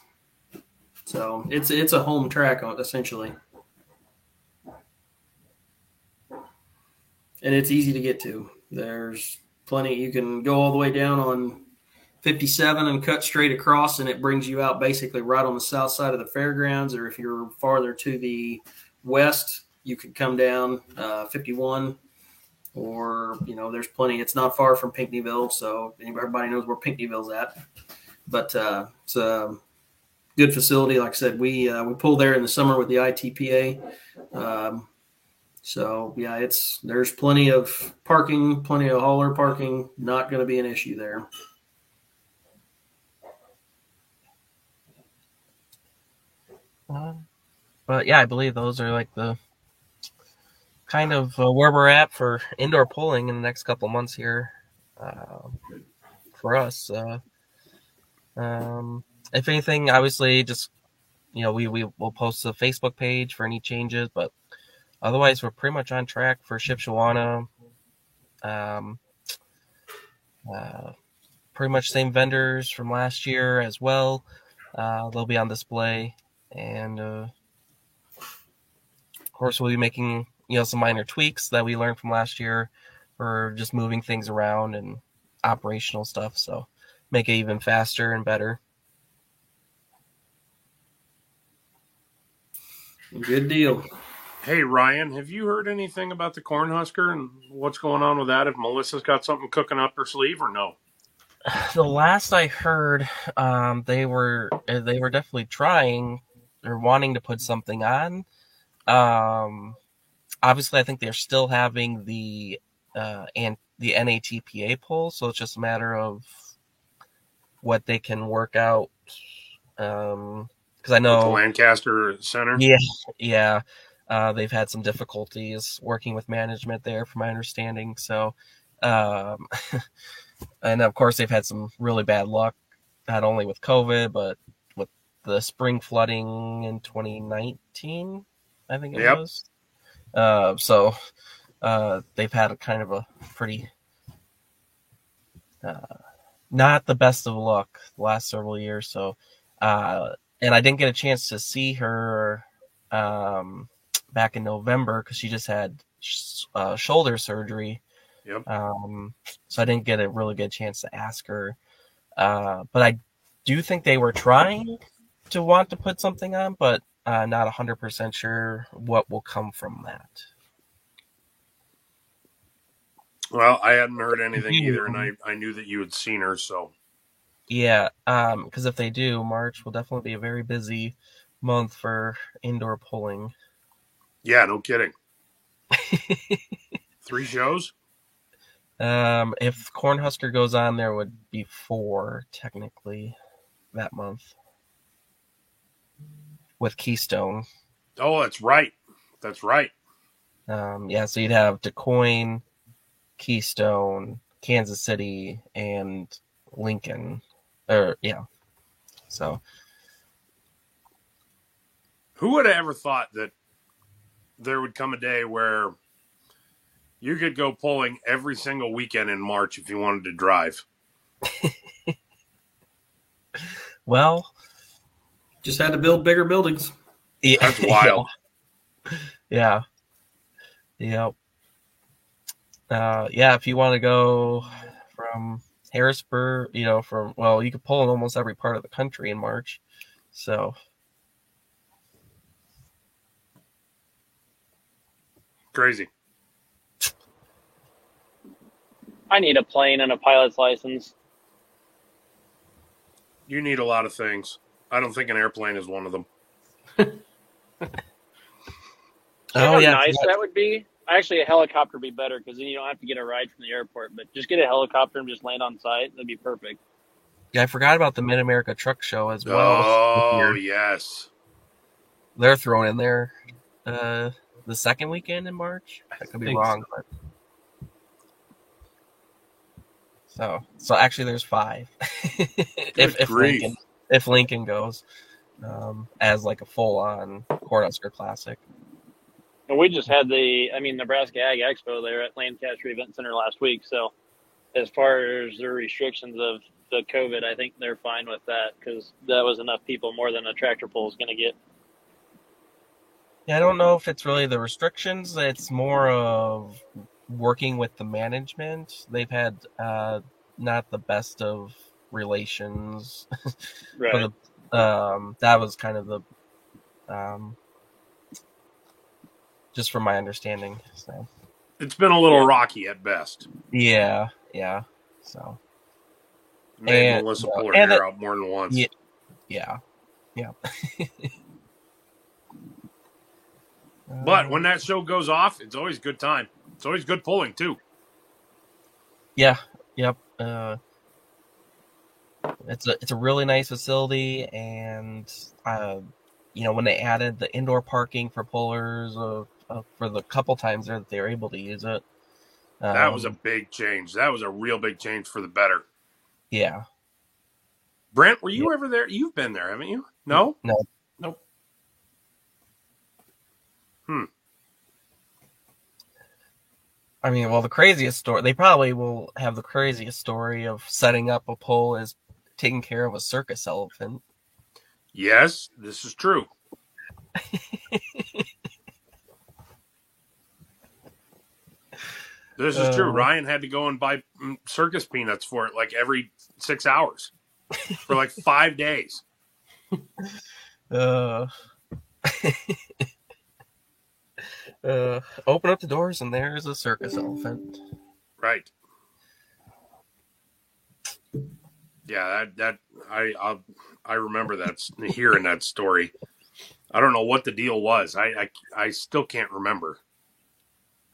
So it's it's a home track uh, essentially, and it's easy to get to. There's plenty. You can go all the way down on 57 and cut straight across, and it brings you out basically right on the south side of the fairgrounds. Or if you're farther to the west, you could come down uh, 51 or you know, there's plenty. It's not far from Pinckneyville, so everybody knows where Pinckneyville's at. But uh, it's a good facility. Like I said, we uh, we pull there in the summer with the ITPA. Um, so yeah, it's there's plenty of parking, plenty of hauler parking. Not going to be an issue there. Uh, but yeah, I believe those are like the kind of uh, where we're at for indoor pulling in the next couple months here uh, for us. Uh, um, if anything, obviously, just you know, we we will post a Facebook page for any changes, but otherwise, we're pretty much on track for Shipshewana. Um, uh, pretty much same vendors from last year as well. Uh, they'll be on display, and uh, of course, we'll be making you know some minor tweaks that we learned from last year, or just moving things around and operational stuff. So make it even faster and better. Good deal. Hey Ryan, have you heard anything about the Cornhusker and what's going on with that? If Melissa's got something cooking up her sleeve or no? The last I heard, um, they were uh, they were definitely trying or wanting to put something on. Um, obviously, I think they're still having the uh, and the NATPA poll, so it's just a matter of what they can work out. Um, because I At the know Lancaster Center. Yeah, yeah. Uh, they've had some difficulties working with management there, from my understanding. So, um, and of course, they've had some really bad luck, not only with COVID, but with the spring flooding in 2019, I think it Yep. was. Uh, so, uh, they've had a kind of a pretty, uh, not the best of luck the last several years. So, uh, and I didn't get a chance to see her um, back in November because she just had sh- uh, shoulder surgery. Yep. Um, so I didn't get a really good chance to ask her. Uh, but I do think they were trying to want to put something on, but uh, not 100% sure what will come from that. Well, I hadn't heard anything either, and I, I knew that you had seen her, so Yeah, um, because if they do, March will definitely be a very busy month for indoor polling. yeah, no kidding. Three shows? Um, if Cornhusker goes on, there would be four technically that month with Keystone. Oh, that's right. That's right. Um, yeah, so you'd have DuQuoin, Keystone, Kansas City, and Lincoln. Or yeah, so Who would have ever thought that there would come a day where you could go pulling every single weekend in March if you wanted to drive? well, Just had to build bigger buildings. yeah, That's wild. Yeah. Yep. Uh, yeah, if you want to go from Harrisburg, you know, from well, you could pull in almost every part of the country in March. So Crazy. I need a plane and a pilot's license. You need a lot of things. I don't think an airplane is one of them. Oh how yeah, nice that would be. Actually, a helicopter would be better because then you don't have to get a ride from the airport. But just get a helicopter and just land on site. That'd be perfect. yeah. I forgot about the Mid America Truck Show as well. Oh, yes. They're thrown in there. Uh, the second weekend in March. I could be think wrong, but so so actually, there's five. if if grief. Lincoln if Lincoln goes um, as like a full on Cornhusker Classic. And we just had the, I mean, Nebraska Ag Expo there at Lancaster Event Center last week. So, as far as the restrictions of the COVID, I think they're fine with that because that was enough people more than a tractor pull is going to get. Yeah, I don't know if it's really the restrictions. It's more of working with the management. They've had uh, not the best of relations. Right. the, um, that was kind of the, um, just from my understanding. So It's been a little rocky at best. yeah, yeah. So Made And- Melissa pull her and hair it- out more than once. yeah, yeah, yeah. But when that show goes off, it's always good time. It's always good pulling too. Yeah. Yep. Uh, it's a it's a really nice facility, and uh, you know when they added the indoor parking for pullers uh, uh, for the couple times there that they were able to use it. That was a Um, big change. That was a real big change for the better. yeah. Brent, were you ever there? You've been there, haven't you? No. No. Nope. Hmm. I mean, well, the craziest story, they probably will have the craziest story of setting up a pole as taking care of a circus elephant. Yes, this is true. this is true. Uh. Ryan had to go and buy mm, circus peanuts for it like every six hours for like five days. Uh, uh, open up the doors, and there's a circus elephant. Right. Yeah, that that I I, I remember that s- hearing that story. I don't know what the deal was. I, I I still can't remember.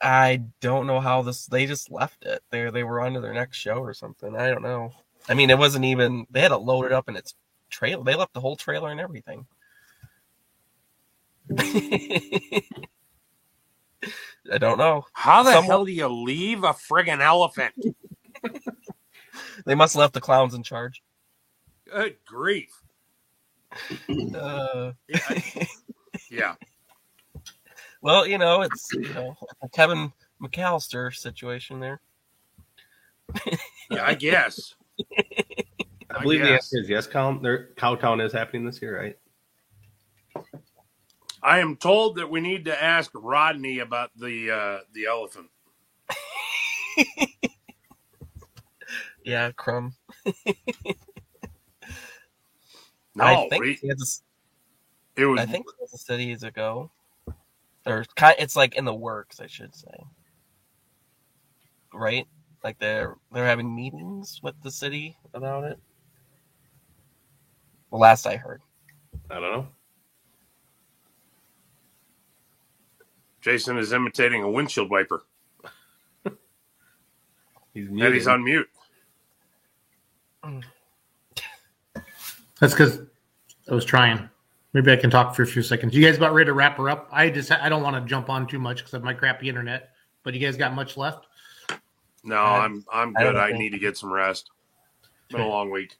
I don't know how this. They just left it. They they were on to their next show or something. I don't know. I mean, it wasn't even. They had it loaded up in its trailer. They left the whole trailer and everything. I don't know. How the Someone- hell do you leave a friggin' elephant? They must have left the clowns in charge. Good grief! Uh, Yeah, yeah. well, you know, it's you know a Kevin McAllister situation there. Yeah, I guess. I believe the guess. answer is yes. Cow, there, Cowtown is happening this year, right? I am told that we need to ask Rodney about the uh, the elephant. Yeah, Crumb. No, I think we- he has a s- it was. I think it was a cities ago. Or ki- it's like in the works, I should say. Right? Like they're they're having meetings with the city about it. The last I heard. I don't know. Jason is imitating a windshield wiper, He's and he's on mute. That's because I was trying. Maybe I can talk for a few seconds. You guys about ready to wrap her up? I just I don't want to jump on too much because of my crappy internet. But you guys got much left? No, I- I'm I'm good. don't I need to get some rest. It's been a long week.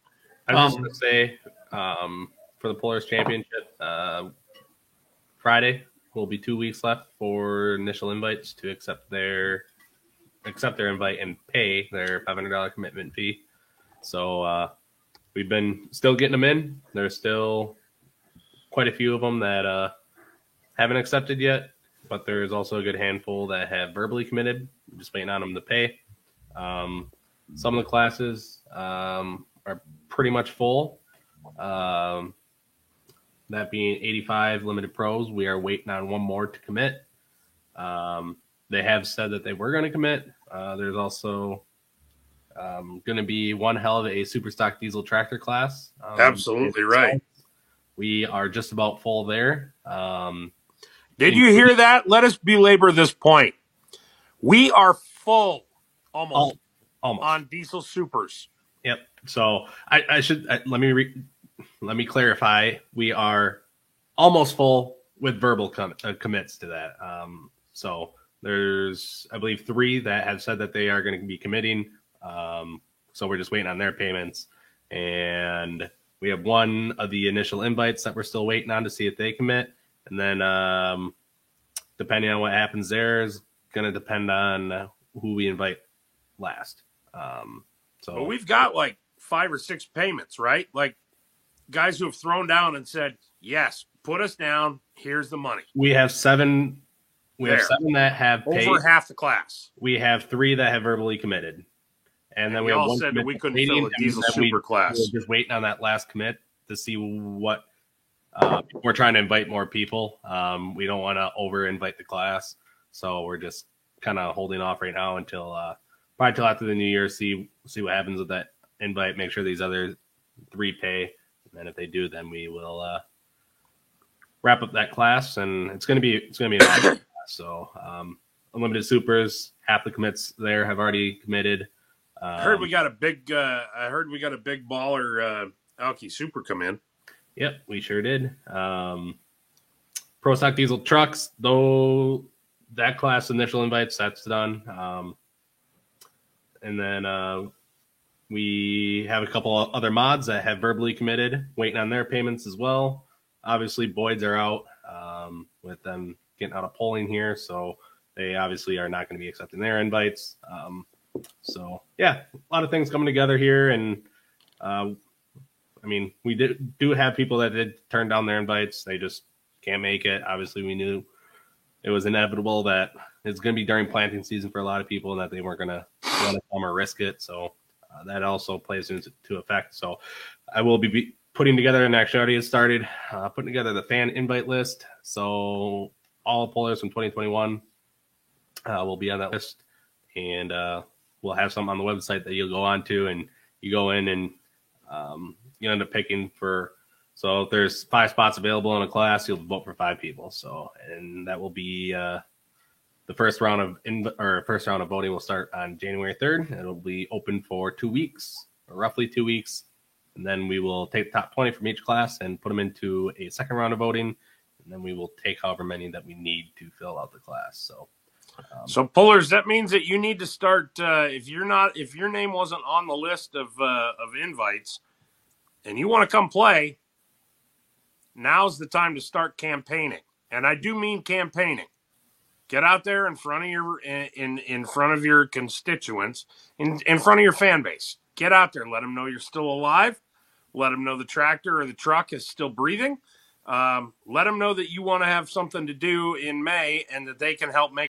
I was just Um, going to say um, for the Pullers Championship, uh, Friday will be two weeks left for initial invites to accept their accept their invite and pay their five hundred dollar commitment fee. So uh, we've been still getting them in. There's still quite a few of them that uh, haven't accepted yet, but there's also a good handful that have verbally committed. Just waiting on them to pay. Um, some of the classes um, are pretty much full. Um, that being 85 limited pros, we are waiting on one more to commit. Um, they have said that they were going to commit. Uh, there's also um, going to be one hell of a super stock diesel tractor class. Um, Absolutely right. We are just about full there. Um, Did you hear that? Let us belabor this point. We are full almost almost. on diesel supers. Yep. So I, I should I, let me re, let me clarify. We are almost full with verbal com- uh, commits to that. Um, so there's I believe three that have said that they are going to be committing. Um, so we're just waiting on their payments, and we have one of the initial invites that we're still waiting on to see if they commit, and then um, depending on what happens there is going to depend on who we invite last. Um, so But we've got like five or six payments, right? Like guys who have thrown down and said, "Yes, put us down. Here's the money." We have seven. We have seven that have paid. Over half the class. We have three that have verbally committed, and then And we we all said that we couldn't fill a diesel super class. We're just waiting on that last commit to see what. Uh, we're trying to invite more people. Um, we don't want to over invite the class, so we're just kind of holding off right now until uh, probably till after the new year. See see what happens with that invite. Make sure these other three pay, and then if they do, then we will uh, wrap up that class. And it's gonna be it's gonna be an awesome class. So um, unlimited supers, half the commits there have already committed. Um, I heard we got a big. Uh, I heard we got a big baller uh, Alki Super come in. Yep, we sure did. Um, Pro Stock Diesel trucks, though that class initial invites that's done. Um, and then uh, we have a couple other mods that have verbally committed, waiting on their payments as well. Obviously, Boyd's are out um, with them getting out of polling here, so they obviously are not going to be accepting their invites. Um, so yeah, a lot of things coming together here, and uh, I mean, we did do have people that did turn down their invites. They just can't make it. Obviously, we knew it was inevitable that it's going to be during planting season for a lot of people, and that they weren't going to want to come or risk it. So uh, that also plays into effect. So I will be, be putting together, and actually already started uh, putting together the fan invite list. So all pollers from 2021 uh, will be on that list, and uh, we'll have some on the website that you'll go on to, and you go in and um, you end up picking for. So if there's five spots available in a class, you'll vote for five people. So and that will be uh, the first round of in, or first round of voting will start on January 3rd. It'll be open for two weeks, or roughly two weeks, and then we will take the top 20 from each class and put them into a second round of voting, and then we will take however many that we need to fill out the class. So. Um, So pullers, that means that you need to start. Uh, if you're not, if your name wasn't on the list of uh, of invites, and you want to come play, now's the time to start campaigning. And I do mean campaigning. Get out there in front of your in in front of your constituents, in in front of your fan base. Get out there. Let them know you're still alive. Let them know the tractor or the truck is still breathing. Um, let them know that you want to have something to do in May and that they can help make